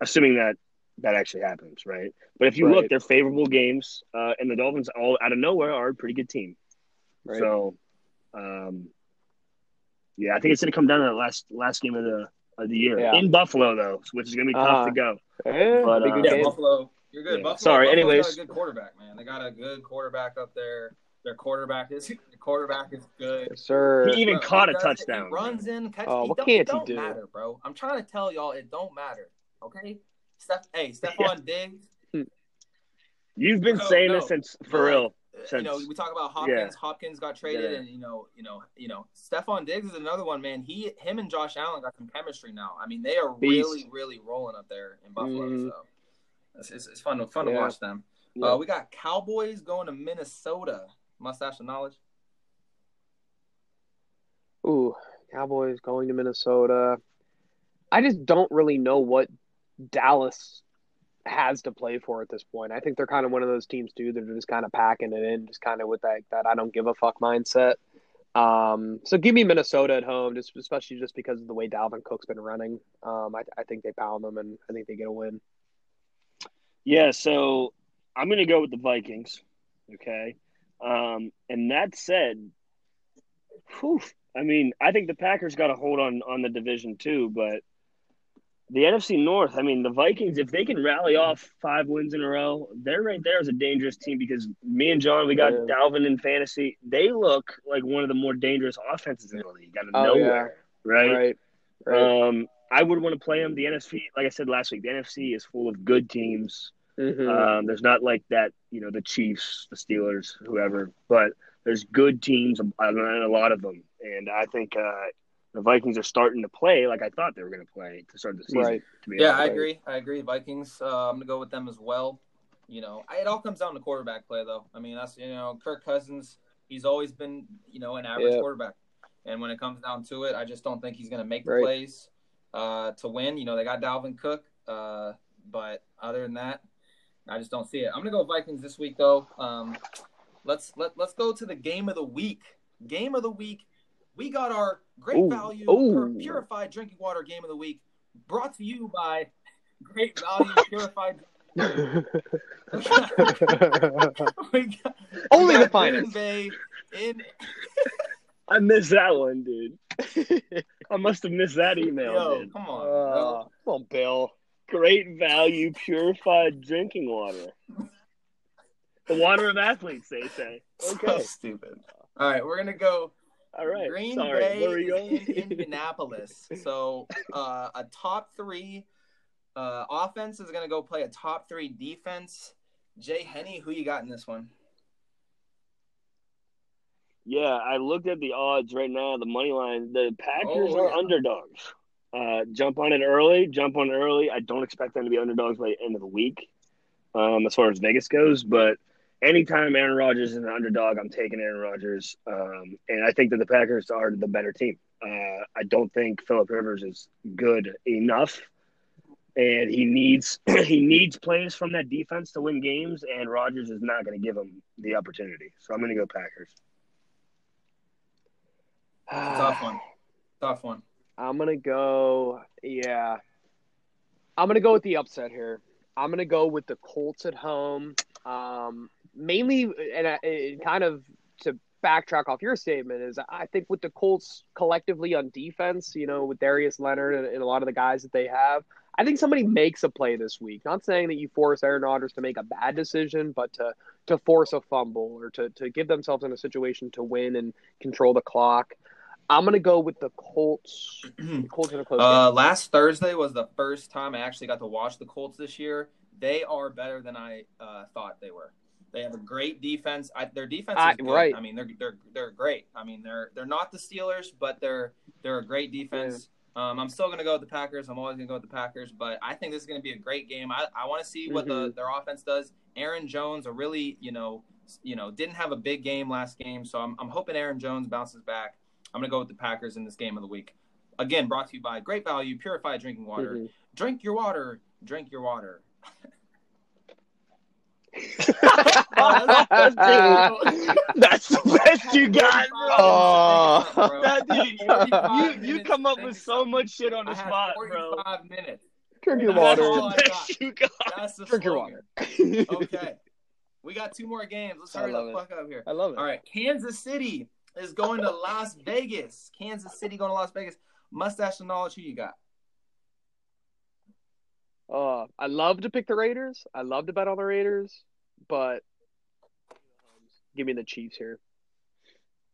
B: assuming that that actually happens, right? But if you
C: Right.
B: look, they're favorable games, uh, and the Dolphins, all out of nowhere, are a pretty good team.
C: Right.
B: So, um, yeah, I think it's going to come down to the last last game of the of the year
C: Yeah.
B: in Buffalo, though, which is going to be tough
C: Uh-huh.
B: to go.
C: Eh,
B: But,
C: big
B: uh,
C: good
A: Yeah,
C: game.
A: Buffalo. You're good.
B: Yeah.
A: Buffalo.
B: Sorry,
A: Buffalo's
B: anyways.
A: got a good quarterback, man. They got a good quarterback up there. Their quarterback is [laughs] the quarterback is good.
C: Yes, sir.
B: He even
A: Bro,
B: caught a touchdown.
A: He runs in, catch.
C: Oh,
A: it
C: what
A: don't,
C: can't
A: it
C: he
A: don't
C: do?
A: matter, bro. I'm trying to tell y'all, it don't matter. Okay, Steph. Hey, [laughs] Stefon Diggs.
B: You've been
A: No,
B: saying
A: no.
B: this since for
A: No,
B: real.
A: uh, you know, we talk about Hopkins.
B: yeah.
A: Hopkins got traded,
B: Yeah.
A: and you know, you know, you know, Stefon Diggs is another one, man. He, him, and Josh Allen got some chemistry now. I mean, they are
C: Beast.
A: really, really rolling up there in Buffalo.
C: Mhm.
A: So it's, it's, it's fun to fun to watch them.
B: Yeah.
A: Uh, we got Cowboys going to Minnesota. Mustache of knowledge.
C: Ooh, Cowboys going to Minnesota. I just don't really know what Dallas has to play for at this point. I think they're kind of one of those teams too. that are just kind of packing it in, just kind of with that that I don't give a fuck mindset. Um, so give me Minnesota at home, just especially just because of the way Dalvin Cook's been running. Um, I, I think they pound them, and I think they get a win.
B: Yeah, so I'm going to go with the Vikings. Okay. Um, and that said, whew, I mean, I think the Packers got a hold on on the division too, but the NFC North, I mean, the Vikings, if they can rally off five wins in a row, they're right there as a dangerous team because me and John, we got
C: Yeah.
B: Dalvin in fantasy. They look like one of the more dangerous offenses in the league out of
C: Oh,
B: nowhere, right?
C: Right, right.
B: Um, I would want to play them. The NFC, like I said last week, the NFC is full of good teams.
C: Mhm.
B: Um, there's not like that, you know, the Chiefs, the Steelers, whoever, but there's good teams, and a lot of them. And I think uh, the Vikings are starting to play like I thought they were going to play to start the season.
C: right.
B: To be
A: Yeah. I agree. I agree. Vikings. Uh, I'm gonna go with them as well. You know, I- it all comes down to quarterback play, though. I mean, that's you know, Kirk Cousins. He's always been you know an average
C: Yeah.
A: quarterback, and when it comes down to it, I just don't think he's gonna make the
C: Right.
A: plays uh, to win. You know, they got Dalvin Cook, uh, but other than that, I just don't see it. I'm gonna go Vikings this week, though. Um, let's let let's go to the game of the week. game of the week. We got our great
C: Ooh.
A: value
C: Ooh.
A: purified drinking water game of the week, brought to you by [laughs] Great Value Purified. [laughs] [laughs] got,
C: Only the
A: got Green
C: finest.
A: Bay in
B: I missed that one, dude. [laughs] I must have missed that email,
A: yo.
B: dude.
A: Come on,
C: Uh, come on, Bill.
B: Great value purified drinking water. The water of athletes, they say. [laughs]
A: So
B: Okay.
A: stupid. All right, we're gonna go
B: All right.
A: Green
B: Sorry.
A: Bay
B: Where are we
A: in [laughs] Indianapolis. So uh, a top three uh, offense is going to go play a top three defense. Jay Henny, who you got in this one?
B: Yeah, I looked at the odds right now. The money line. The Packers
A: Oh,
B: are
A: yeah.
B: underdogs. Uh, jump on it early. Jump on it early. I don't expect them to be underdogs by the end of the week, um, as far as Vegas goes. But anytime Aaron Rodgers is an underdog, I'm taking Aaron Rodgers. Um, and I think that the Packers are the better team. Uh, I don't think Philip Rivers is good enough, and he needs [clears throat] he needs plays from that defense to win games. And Rodgers is not going to give him the opportunity. So I'm going to go Packers.
A: Tough one. Tough one.
C: I'm gonna go. Yeah, I'm gonna go with the upset here. I'm gonna go with the Colts at home. Um, mainly, and I- and kind of to backtrack off your statement is I think with the Colts collectively on defense, you know, with Darius Leonard and, and a lot of the guys that they have, I think somebody makes a play this week. Not saying that you force Aaron Rodgers to make a bad decision, but to to force a fumble or to to give themselves in a situation to win and control the clock. I'm gonna go with the Colts. The [clears throat] Colts in a close
A: Uh, last Thursday was the first time I actually got to watch the Colts this year. They are better than I uh, thought they were. They have a great defense. I, their defense is
C: I-
A: good.
C: right.
A: I mean, they're they're they're great. I mean, they're they're not the Steelers, but they're they're a great defense. Um, I'm still gonna go with the Packers. I'm always gonna go with the Packers, but I think this is gonna be a great game. I, I want to see what the, their offense does. Aaron Jones, a really you know you know didn't have a big game last game, so I'm I'm hoping Aaron Jones bounces back. I'm gonna go with the Packers in this game of the week. Again, brought to you by Great Value Purified Drinking Water.
C: Mhm.
A: Drink your water. Drink your water. [laughs] [laughs]
B: That's the best you got, bro.
C: Oh.
B: That, dude, you, you come up with so much shit on the
A: I had
B: spot, bro.
A: 45 minutes.
C: Drink your
A: That's
C: water.
B: That's the
A: got.
B: best you got.
A: That's the
C: Drink your water.
A: Okay. We got two more games. Let's hurry the
C: love it.
A: fuck up here.
C: I love it.
A: All right. Kansas City is going to Las Vegas. Kansas City going to Las Vegas. Mustache and knowledge, who you got?
C: Uh, I love to pick the Raiders. I love to bet on the Raiders, but give me the Chiefs here.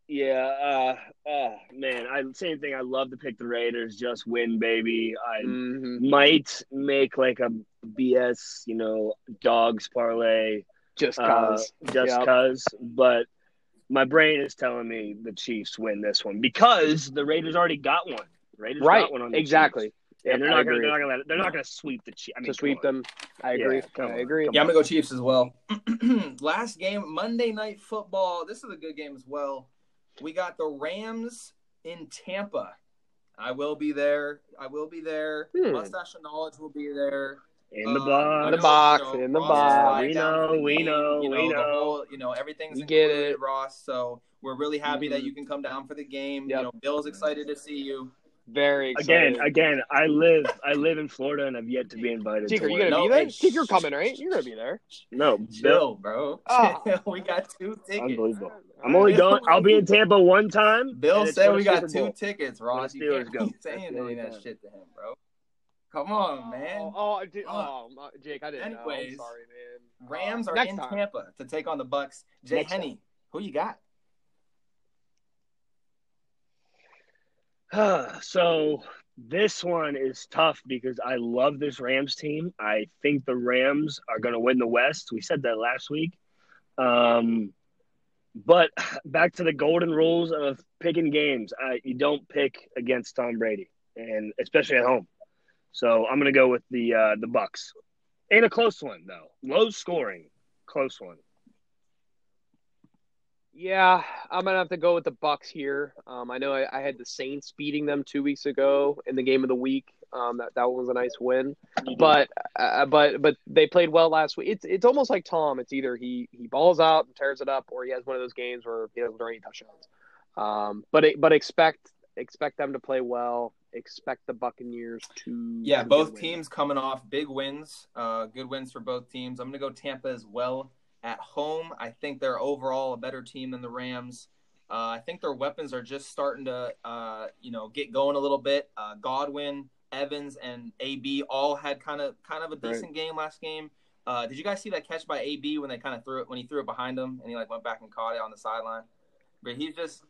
B: Yeah, uh, uh, man, I same thing. I love to pick the Raiders. Just win, baby. I
C: Mhm.
B: might make like a BS, you know, dogs parlay,
C: Just
B: uh,
C: cause.
B: just
C: Yep.
B: cause. But my brain is telling me the Chiefs win this one because the Raiders already got one. Raiders
C: right.
B: got one on
C: Exactly.
B: Chiefs. And they're not gonna,
C: agree.
B: they're not gonna, let- they're not gonna sweep the Chiefs. I mean,
C: to sweep
B: on.
C: them. I agree.
B: Yeah, come
C: I
B: on.
C: agree.
B: Come
A: Yeah, I'm gonna go Chiefs as well. [clears throat] Last game, Monday Night Football. This is a good game as well. We got the Rams in Tampa. I will be there. I will be there.
C: Hmm.
A: Mustache and knowledge will be there.
B: in the
A: Uh,
B: box.
A: I
C: In the box,
A: you know,
C: in the
A: Ross
C: box.
B: We know, we know,
A: you
B: we
A: the
B: know.
A: whole- you know, everything's
C: We get it.
A: Ross. So we're really happy that
C: Mhm.
A: you can come down for the game.
C: Yep.
A: You know, Bill's excited to see you.
C: Very excited.
B: Again, again, I live, I live in Florida, and I've yet to be invited.
C: Teaker,
B: to
C: you
B: one.
C: gonna
A: No,
C: be there?
A: hey,
C: Teaker, you're coming, right? You're gonna be there.
B: No, Bill,
A: Chill, bro.
C: Oh. [laughs]
A: we got two tickets.
B: unbelievable. I'm only going. I'll be in Tampa one time.
A: Bill said we got two tickets, Ross. You
B: Steelers
A: can't
B: go.
A: be saying any of that [laughs] shit to him, bro. Come on, man.
C: Oh, oh, dude, oh, Jake, I didn't know. I'm sorry, man.
A: Rams
C: Uh,
A: are
C: next
A: in
C: time.
A: Tampa to take on the Bucs. Jay
C: Next
A: Henny, who you got? [sighs]
B: so this one is tough because I love this Rams team. I think the Rams are going to win the West. We said that last week. Um, but [sighs] back to the golden rules of picking games. I, you don't pick against Tom Brady, and especially at home. So I'm going to go with the uh, the Bucs. Ain't a close one though, low scoring, close one.
C: Yeah, I'm gonna have to go with the Bucs here. Um, I know I, I had the Saints beating them two weeks ago in the game of the week. Um, that that one was a nice win, but uh, but but they played well last week. It's it's almost like Tom. It's either he he balls out and tears it up, or he has one of those games where he doesn't throw any touchdowns. Um, but it, but expect expect them to play well. Expect the Buccaneers to
A: Yeah,
C: to
A: both teams coming off big wins. Uh, good wins for both teams. I'm going to go Tampa as well at home. I think they're overall a better team than the Rams. Uh, I think their weapons are just starting to, uh, you know, get going a little bit. Uh, Godwin, Evans, and AB all had kind of kind of a
C: Right.
A: decent game last game. Uh, did you guys see that catch by AB when they kind of threw it when he threw it behind him and he like went back and caught it on the sideline? But he's just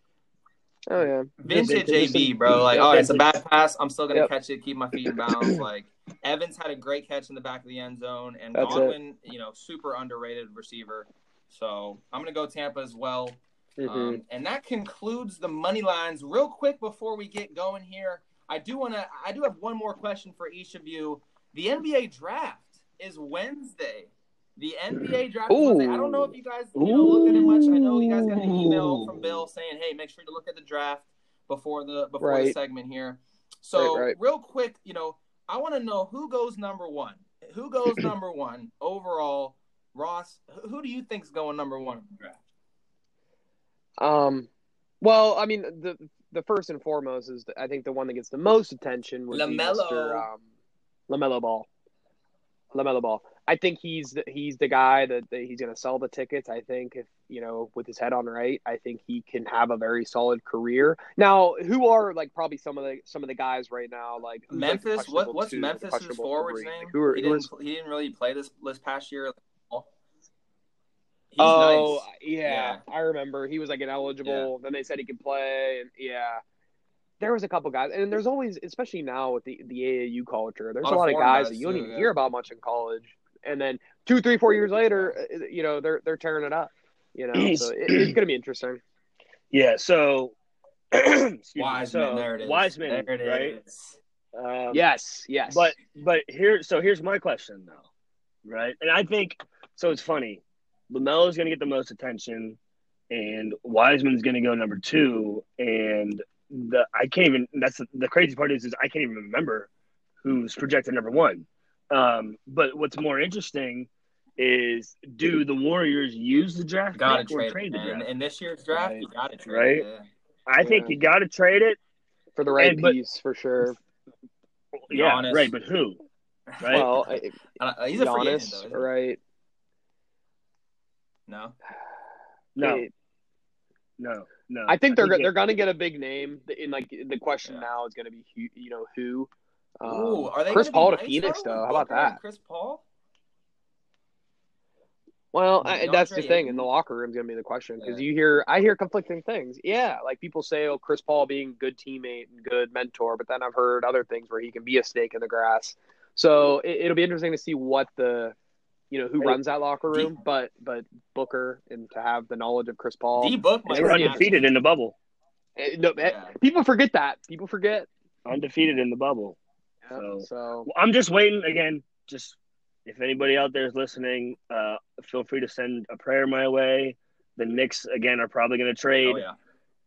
C: Oh yeah,
A: vintage
B: Vintage.
A: AB, bro. Like,
C: Yeah,
A: oh, it's a
B: vintage.
A: bad pass. I'm still gonna
C: Yep.
A: catch it, keep my feet in bounds. [coughs] Like Evans had a great catch in the back of the end zone, and
C: That's it.
A: You know, super underrated receiver. So I'm gonna go Tampa as well.
C: Mhm.
A: Um, and that concludes the money lines. Real quick before we get going here, I do want to. I do have one more question for each of you. The NBA draft is Wednesday. The NBA draft is I don't know if you guys you know, looked at it much. I know you guys got an email from Bill saying, "Hey, make sure to look at the draft before the before the segment here." So
C: Right, right.
A: real quick, you know, I want to know who goes number one. Who goes [clears throat] number one overall? Ross, who- do you think's going number one in the draft?
C: Um, well, I mean, the the first and foremost is I think the one that gets the most attention was
A: LaMelo.
C: Mr. Um, LaMelo Ball. LaMelo Ball. I think he's the, he's the guy that, that he's going to sell the tickets. I think if you know with his head on right, I think he can have a very solid career. Now, who are like probably some of the some of the guys right now? Like who's, like,
A: Memphis. What what's
C: two,
A: Memphis' forward's
C: three?
A: name?
C: Like, who are,
A: he
C: who
A: didn't.
C: is-
A: He didn't really play this this past year. He's
C: oh
A: nice.
C: yeah,
A: Yeah.
C: I remember he was like ineligible. Then they said he could play, and yeah, there was a couple guys, and there's always, especially now with the the AAU culture, there's
A: Lot
C: a lot of guys
A: guys
C: that you don't
A: too,
C: even
A: yeah.
C: hear about much in college, and then two, three, four years later, [laughs] uh, you know, they're they're tearing it up. You know, [clears throat] so it, it's gonna be interesting.
B: Yeah. So, [clears throat] excuse me.
A: Wiseman.
B: So,
A: there it is.
B: Wiseman,
A: There it
B: right?
A: is.
B: Um,
C: Yes, yes,
B: But but here, so here's my question though, right? And I think so. It's funny. LaMelo's going to get the most attention, and Wiseman's going to go number two. And the I can't even. That's the, the crazy part is, is I can't even remember who's projected number one. Um, but what's more interesting is do the Warriors use the draft
A: Gotta
B: pick or
A: trade,
B: trade the draft?
A: In this year's draft,
C: Right.
A: you gotta trade.
B: Right.
A: it, yeah.
B: I think you got to trade it.
C: for the right
B: and- but-
C: piece for sure.
B: Yeah,
A: Giannis.
B: right. But who? Right.
C: Well, I-
A: Uh, he's a free agent, though.
C: right?
A: No.
B: no,
C: It-
B: no, no.
C: I think they're
B: it-
C: they're gonna get a big name. In like the question
A: Yeah.
C: now is gonna be who, you know who. Um,
A: Ooh, are they
C: Chris
A: gonna be
C: Paul to
A: nice,
C: Phoenix
A: though,
C: though? How about that?
A: Chris Paul.
C: Well, I, that's the
A: DeAndre
C: thing.
A: Ayton?
C: In the locker room is gonna be the question because
A: Yeah.
C: you hear I hear conflicting things. Yeah, like people say, oh, Chris Paul being good teammate and good mentor, but then I've heard other things where he can be a snake in the grass. So it, it'll be interesting to see what the you know who
B: Hey,
C: runs that locker
A: D-
C: room. But but Booker and to have the knowledge of Chris Paul.
A: D Book
B: They
A: might
B: were undefeated in the bubble.
C: Eh, no, eh,
A: Yeah.
C: people forget that. People forget.
B: Undefeated in the bubble.
C: Yeah,
B: So-
C: so
B: Well, I'm just waiting again. Just if anybody out there is listening, uh, feel free to send a prayer my way. The Knicks again are probably going to trade
A: Oh yeah.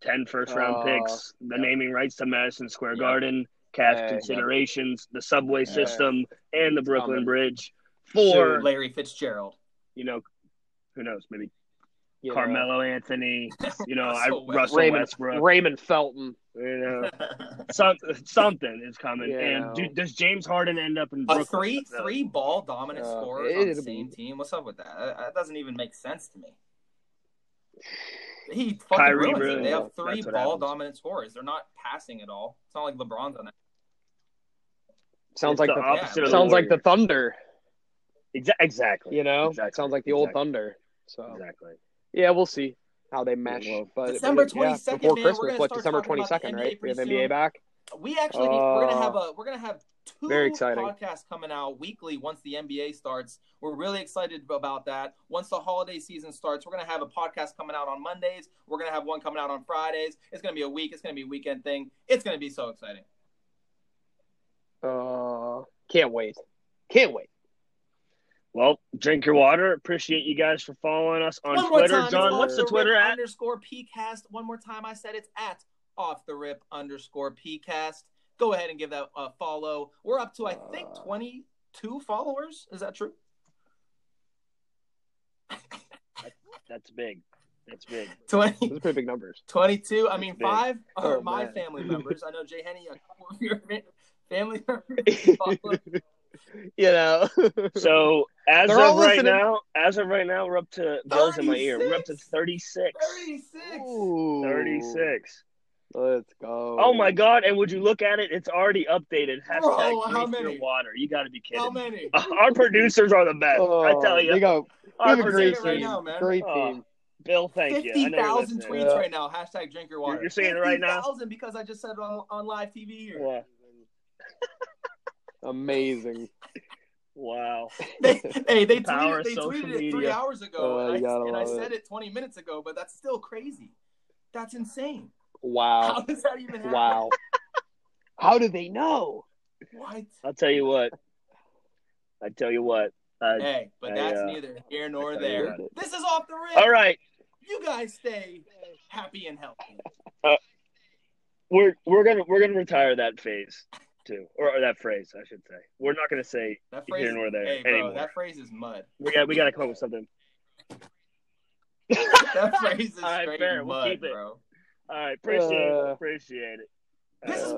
B: 10 first round
C: Oh,
B: picks, the
A: yeah.
B: naming rights to Madison Square
A: Yeah.
B: Garden, cap
C: Yeah, yeah.
B: considerations, the subway
C: Yeah.
B: system, and the Brooklyn
C: Coming.
B: Bridge for
C: Soon.
A: Larry Fitzgerald.
B: you know who knows maybe
C: you know,
B: Carmelo Anthony, [laughs] you know I,
A: Russell
B: Russell
C: Raymond
B: Westbrook,
C: Raymond Felton.
B: You know [laughs] some, something is coming.
C: Yeah.
B: And do, does James Harden end up in
A: A three
B: No.
A: three ball dominant
C: Uh,
A: scorers on the same
C: be-
A: team. What's up with that? That, that doesn't even make sense to me. He fucking
B: Kyrie
A: ruins it. They have three ball
B: happens.
A: dominant scorers. They're not passing at all. It's not like LeBron's on that.
C: Sounds
B: It's
C: like
B: the
C: the,
B: opposite of the
C: sounds like the Thunder.
B: Exa- exactly.
C: You know,
B: Exactly.
C: sounds like the old Thunder. So
B: Exactly.
C: yeah, we'll see how they mesh.
B: Well,
C: but
A: December
C: but, yeah, before
A: man, we're
C: Christmas.
A: gonna
C: What
A: start
C: December
A: twenty second,
C: twenty
A: about the NBA
C: right? We have NBA back.
A: We actually need, we're gonna
C: Uh,
A: have a we're gonna have two
C: very exciting.
A: podcasts coming out weekly once the NBA starts. We're really excited about that. Once the holiday season starts, we're gonna have a podcast coming out on Mondays. We're gonna have one coming out on Fridays. It's gonna be a week. It's gonna be a weekend thing. It's gonna be so exciting.
C: Uh, can't wait. Can't wait.
B: Well, drink your water. Appreciate you guys for following us on Twitter.
A: time,
B: John, what's
A: off
B: the Twitter at?
A: Underscore PCast. One more time, I said it's at off the rip underscore PCast. Go ahead and give that a follow. We're up to I think
C: Uh,
A: twenty two followers. Is that true?
B: That's big. That's big.
A: 20,
C: Those are pretty big numbers.
A: 22. I mean,
B: Big.
A: five are
C: Oh,
A: my
C: man.
A: family [laughs] members. I know Jay Henny, a couple of your family [laughs] members.
C: you know.
B: So as
C: They're
B: of
C: all
B: right
C: listening.
B: now, as of right now, we're up to Bill's in my ear. We're up to
A: 36?
B: 36.
A: 36.
C: Ooh.
B: 36.
C: Let's go.
B: Oh my god! And would you look at it? It's already updated. Hashtag
A: Bro, how
B: drink your
A: many?
B: water. You got to be kidding.
A: How many? [laughs]
B: Our producers are the best.
C: Oh,
B: I tell you.
C: They go. We
B: Our
C: have a
A: I'm
C: great
A: saying it right
C: team.
A: now, man.
C: Great
B: Oh,
C: team.
B: Bill, thank you. I know you're
A: 50,000 tweets
C: Yeah.
A: right now. Hashtag drink your water.
B: you're saying it right now?
A: 50,000 because I just said it on, on live TV here.
B: Wow. [laughs]
C: Amazing.
B: Wow. [laughs]
A: They, hey, they
B: Power
A: tweeted, they
B: social
A: tweeted it three hours ago,
C: Oh,
A: and, I, and I
C: love
A: said
C: it.
A: it 20 minutes ago, but that's still crazy. That's insane. How
C: Wow.
A: does that even happen?
C: Wow. [laughs] How do they know?
A: What?
B: I'll tell you what. I tell you what. Uh,
A: Hey, but
B: I,
A: that's
B: uh,
A: neither here nor
B: I tell you
A: there. This is off the rip.
B: all right,
A: You guys stay happy and healthy.
B: we're we're gonna we're gonna retire that phase too, or, or that phrase, I should say. We're not gonna say
A: That phrase,
B: here nor there
A: hey, bro,
B: anymore.
A: that phrase is mud.
B: We got we got to come up with something. [laughs]
A: That phrase is
B: All right,
A: straight
B: fair. We'll
A: mud,
B: keep it.
A: bro.
B: All right, appreciate
C: Uh,
B: it. Appreciate it.
A: This has
B: Uh,
A: been